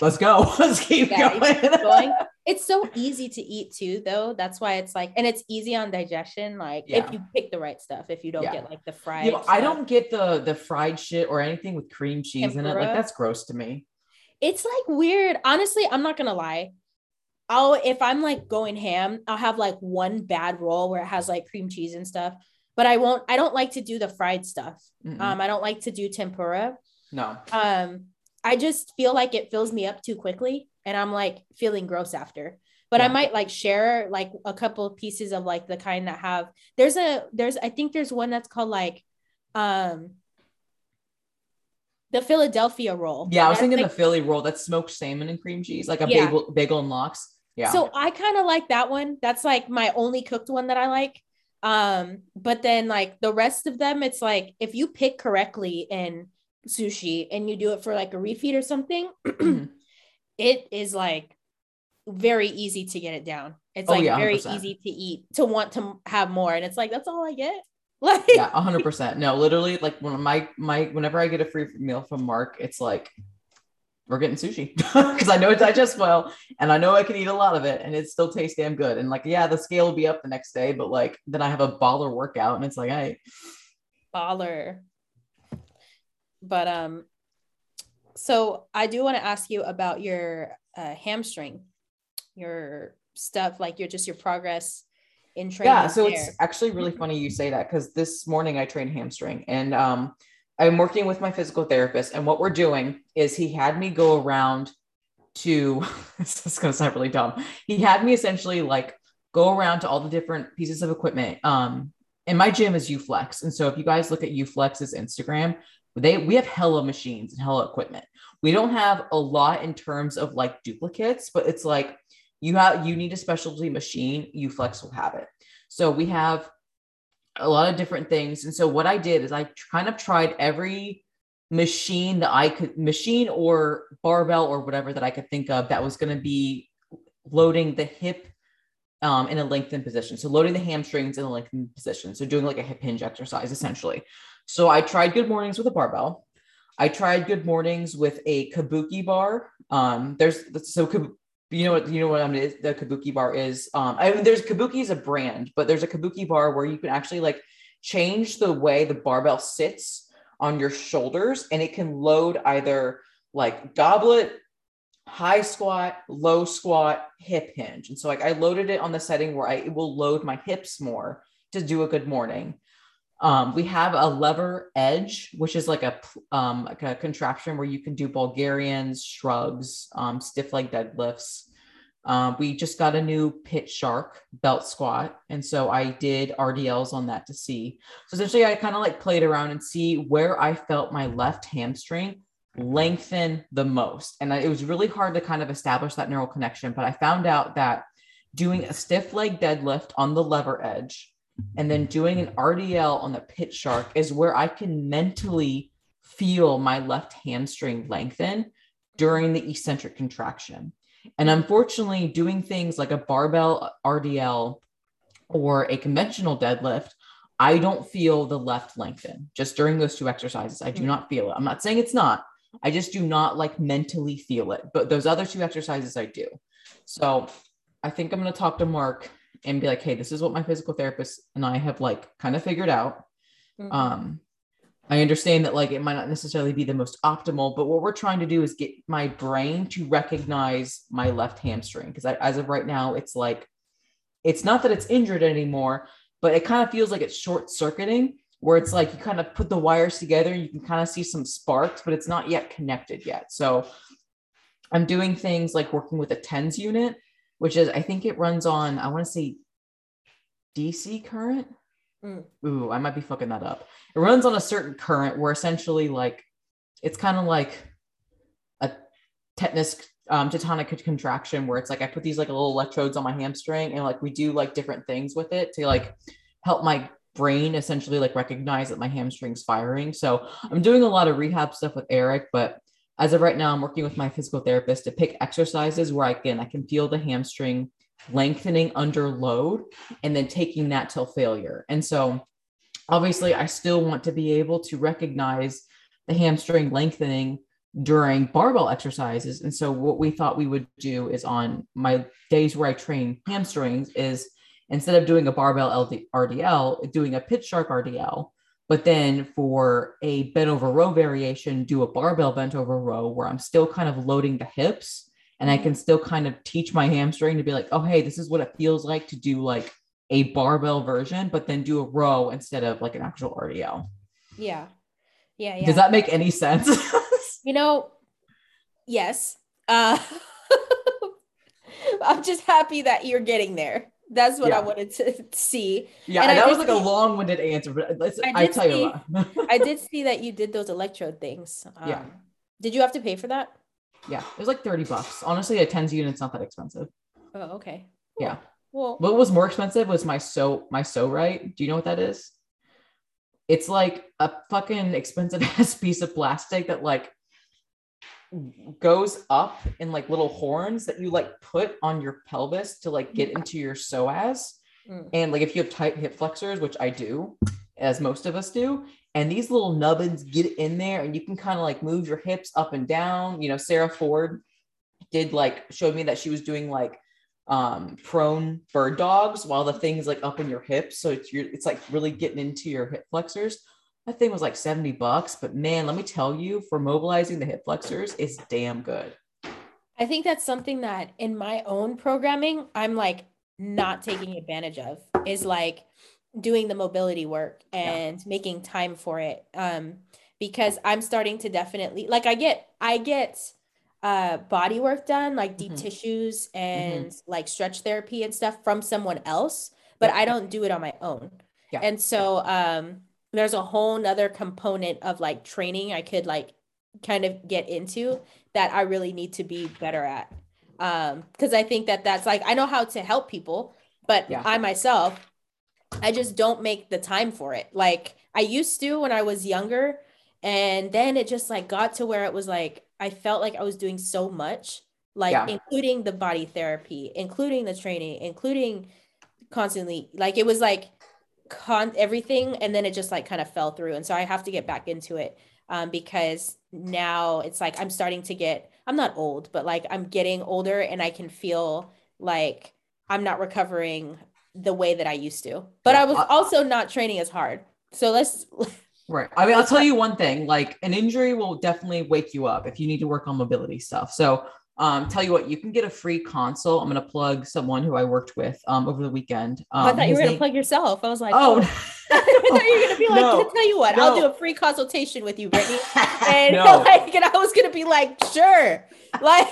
let's go, [LAUGHS] let's keep Yeah, going. going. [LAUGHS] It's so easy to eat too, though. That's why it's like, and it's easy on digestion. Like Yeah. if you pick the right stuff, if you don't Yeah. get like the fried. You know, I don't get the the fried shit or anything with cream cheese in it. Like that's gross to me. It's like weird. Honestly, I'm not gonna lie. I'll if I'm like going ham, I'll have like one bad roll where it has like cream cheese and stuff. But I won't. I don't like to do the fried stuff. Mm-mm. Um, I don't like to do tempura. no. um i just feel like it fills me up too quickly and i'm like feeling gross after but i might like share like a couple pieces of like the kind that have there's a there's i think there's one that's called like um the philadelphia roll Yeah, I was That's, thinking like- the Philly roll. That's smoked salmon and cream cheese, like a Yeah. bagel, bagel and lox. Yeah. So I kind of like that one. That's like my only cooked one that I like. Um, but then like the rest of them, it's like if you pick correctly in sushi and you do it for like a refeed or something, [CLEARS THROAT] Mhm. it is like very easy to get it down. It's Oh, like yeah, very easy to eat, to want to have more. And it's like that's all I get. [LAUGHS] Like yeah, hundred percent. No, literally, like when my my whenever I get a free meal from Mark, it's like we're getting sushi [LAUGHS] because I know it digests well and I know I can eat a lot of it and it still tastes damn good. And like, yeah, the scale will be up the next day, but like then I have a baller workout and it's like, hey, baller. But um, so I do want to ask you about your uh, hamstring, your stuff, like your just your progress in training. yeah. So there. it's actually really funny you say that because this morning I trained hamstring and um I'm working with my physical therapist and what we're doing is he had me go around to [LAUGHS] this is gonna sound really dumb. He had me essentially like go around to all the different pieces of equipment. Um, and my gym is Uflex, and so if you guys look at Uflex's Instagram, they we have hella machines and hella equipment. We don't have a lot in terms of like duplicates, but it's like you have you need a specialty machine, Uflex will have it. So we have a lot of different things. And so what I did is I kind of tried every machine that I could machine or barbell or whatever that I could think of that was going to be loading the hip um, in a lengthened position. So loading the hamstrings in a lengthened position. So doing like a hip hinge exercise essentially. So I tried good mornings with a barbell. I tried good mornings with a kabuki bar. Um, there's so you know what you know what I mean the kabuki bar is. Um, I mean there's kabuki is a brand, but there's a kabuki bar where you can actually like change the way the barbell sits on your shoulders and it can load either like goblet high squat low squat hip hinge and so like i loaded it on the setting where i it will load my hips more to do a good morning um, we have a lever edge which is like a um, like a contraption where you can do bulgarians shrugs um, stiff leg deadlifts. Um, we just got a new pit shark belt squat and so i did rdls on that to see. So essentially i kind of like played around and see where i felt my left hamstring lengthen the most. And I- it was really hard to kind of establish that neural connection but i found out that doing a stiff leg deadlift on the lever edge and then doing an rdl on the pit shark is where i can mentally feel my left hamstring lengthen during the eccentric contraction and unfortunately, doing things like a barbell RDL or a conventional deadlift, I don't feel the left lengthen just during those two exercises. I do Mhm. not feel it. I'm not saying it's not. I just do not like mentally feel it. But those other two exercises I do. So I think I'm going to talk to Mark and be like, hey, this is what my physical therapist and I have like kind of figured out. Mhm. Um, I understand that like it might not necessarily be the most optimal, but what we're trying to do is get my brain to recognize my left hamstring because as of right now, it's like it's not that it's injured anymore, but it kind of feels like it's short circuiting where it's like you kind of put the wires together and you can kind of see some sparks, but it's not yet connected yet. So I'm doing things like working with a TENS unit, which is I think it runs on I want to say DC current. Mm. Ooh, I might be fucking that up. It runs on a certain current where essentially like it's kind of like a tetanus um, tetanic contraction where it's like I put these like little electrodes on my hamstring and like we do like different things with it to like help my brain essentially like recognize that my hamstring's firing. So I'm doing a lot of rehab stuff with Eric, but as of right now, I'm working with my physical therapist to pick exercises where I can I can feel the hamstring lengthening under load and then taking that till failure. And so obviously I still want to be able to recognize the hamstring lengthening during barbell exercises. And so what we thought we would do is on my days where I train hamstrings is instead of doing a barbell LD, RDL, doing a pit shark RDL. But then for a bent over row variation, do a barbell bent over row where I'm still kind of loading the hips and I can still kind of teach my hamstring to be like, oh, hey, this is what it feels like to do like a barbell version, but then do a row instead of like an actual RDL. Yeah. Yeah. yeah. Does that make any sense? [LAUGHS] you know, yes. Uh, [LAUGHS] I'm just happy that you're getting there. That's what yeah. I wanted to [LAUGHS] see. Yeah, and that was like see, a long-winded answer, but I, I tell see, you. [LAUGHS] I did see that you did those electrode things. Um, yeah. Did you have to pay for that? Yeah, it was like 30 bucks. Honestly, a TENS unit's not that expensive. Oh, okay. Cool. Yeah. Well, what was more expensive was my so my Pso-Rite. Do you know what that is? It's like a fucking expensive ass [LAUGHS] piece of plastic that like goes up in like little horns that you like put on your pelvis to like get into your psoas. Mm. And like if you have tight hip flexors, which I do, as most of us do, and these little nubbins get in there and you can kind of like move your hips up and down. You know, Sarah Ford did like showed me that she was doing like um prone bird dogs while the thing's like up in your hips. So it's your it's like really getting into your hip flexors. That thing was like 70 bucks, but man, let me tell you, for mobilizing the hip flexors, it's damn good. I think that's something that in my own programming, I'm like not taking advantage of is like doing the mobility work and yeah. making time for it. Um, because I'm starting to definitely like I get I get uh body work done, like deep mm-hmm. tissues and mm-hmm. like stretch therapy and stuff from someone else, but yeah. I don't do it on my own. Yeah. And so um there's a whole nother component of like training I could like kind of get into that I really need to be better at. Um, because I think that that's like I know how to help people, but yeah. I myself, I just don't make the time for it. Like I used to when I was younger, and then it just like got to where it was like I felt like I was doing so much, like yeah. including the body therapy, including the training, including constantly like it was like con everything and then it just like kind of fell through and so i have to get back into it um, because now it's like i'm starting to get i'm not old but like i'm getting older and i can feel like i'm not recovering the way that i used to. But yeah, i was also not training as hard. So let's [LAUGHS] right. I mean i'll tell you one thing like an injury will definitely wake you up if you need to work on mobility stuff. So um, tell you what, you can get a free consult. I'm going to plug someone who I worked with um, over the weekend. Um, I thought you were going to plug yourself. I was like, oh, oh. [LAUGHS] I thought you were going to be like, no, tell you what, no. I'll do a free consultation with you, Brittany. [LAUGHS] And, no. [LAUGHS] like, and I was going to be like, sure. Like,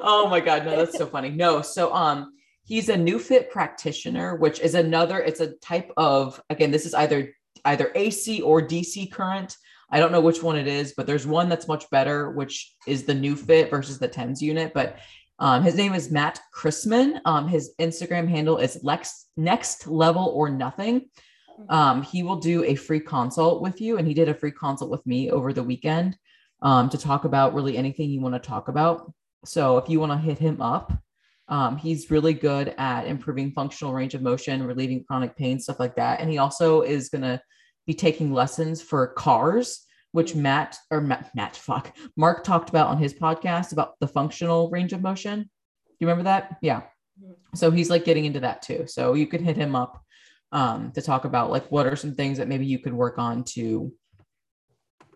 oh my God. No, that's so funny. No. So, um, he's a NeuFit practitioner, which is another, it's a type of, again, this is either, either AC or DC current. I don't know which one it is, but there's one that's much better, which is the NeuFit versus the TENS unit. But um, his name is Matt Chrisman. Um, his Instagram handle is Lex Next Level or Nothing. Um, he will do a free consult with you, and he did a free consult with me over the weekend um, to talk about really anything you want to talk about. So if you want to hit him up, um, he's really good at improving functional range of motion, relieving chronic pain, stuff like that. And he also is going to be taking lessons for cars, which mm. Matt or Matt, Matt, fuck, Mark talked about on his podcast about the functional range of motion. Do you remember that? Yeah. Mm. So he's like getting into that too. So you could hit him up um, to talk about like what are some things that maybe you could work on to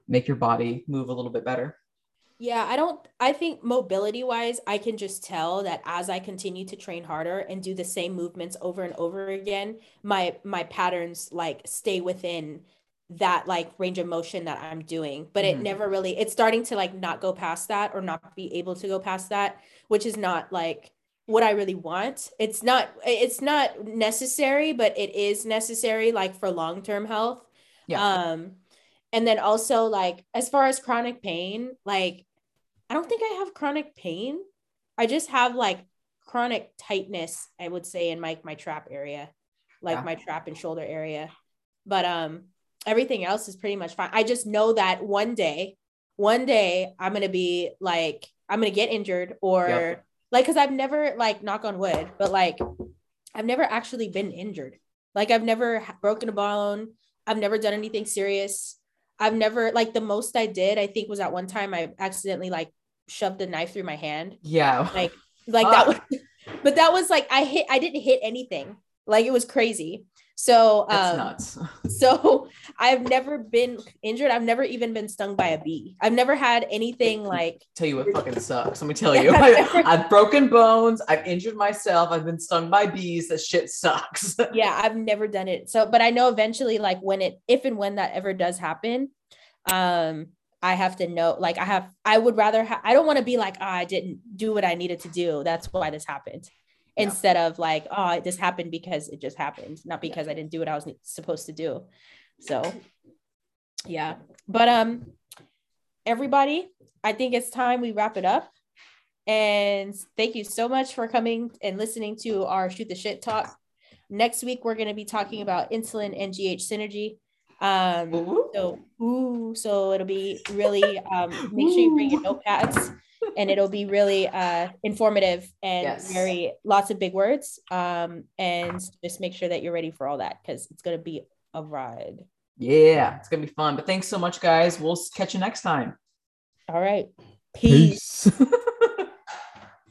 make your body move a little bit better. Yeah, I don't I think mobility wise, I can just tell that as I continue to train harder and do the same movements over and over again, my my patterns like stay within that like range of motion that I'm doing. But mm-hmm. it never really it's starting to like not go past that or not be able to go past that, which is not like what I really want. It's not it's not necessary, but it is necessary like for long-term health. Yeah. Um and then also like as far as chronic pain, like I don't think I have chronic pain. I just have like chronic tightness, I would say, in my my trap area, like Yeah. my trap and shoulder area. But um everything else is pretty much fine. I just know that one day, one day I'm gonna be like, I'm gonna get injured or Yep. like because I've never like knock on wood, but like I've never actually been injured. Like I've never broken a bone. I've never done anything serious. I've never like the most I did, I think was at one time I accidentally like shoved a knife through my hand. Yeah. Like like that was [LAUGHS] but that was like I hit I didn't hit anything. Like it was crazy. So That's um nuts. [LAUGHS] so I've never been injured. I've never even been stung by a bee. I've never had anything like tell you what fucking [LAUGHS] sucks. Let me tell you. I've I've broken bones. I've injured myself. I've been stung by bees. That shit sucks. yeah, I've never done it. So, but I know eventually, like when it, if and when that ever does happen, um, I have to know, like, I have, I would rather, ha- I don't want to be like, oh, I didn't do what I needed to do. That's why this happened. Yeah. Instead of like, oh, this happened because it just happened, not because I didn't do what I was supposed to do. So, yeah. But, um, everybody, I think it's time we wrap it up. And thank you so much for coming and listening to our shoot the shit talk. Next week we're going to be talking about insulin and GH synergy. Um, Ooh. so ooh, so it'll be really um, make sure you bring your notepads, and it'll be really uh, informative and Yes. very lots of big words. Um, and just make sure that you're ready for all that because it's going to be a ride. Yeah, it's gonna be fun. But thanks so much, guys. We'll catch you next time. All right, peace. Peace. [LAUGHS]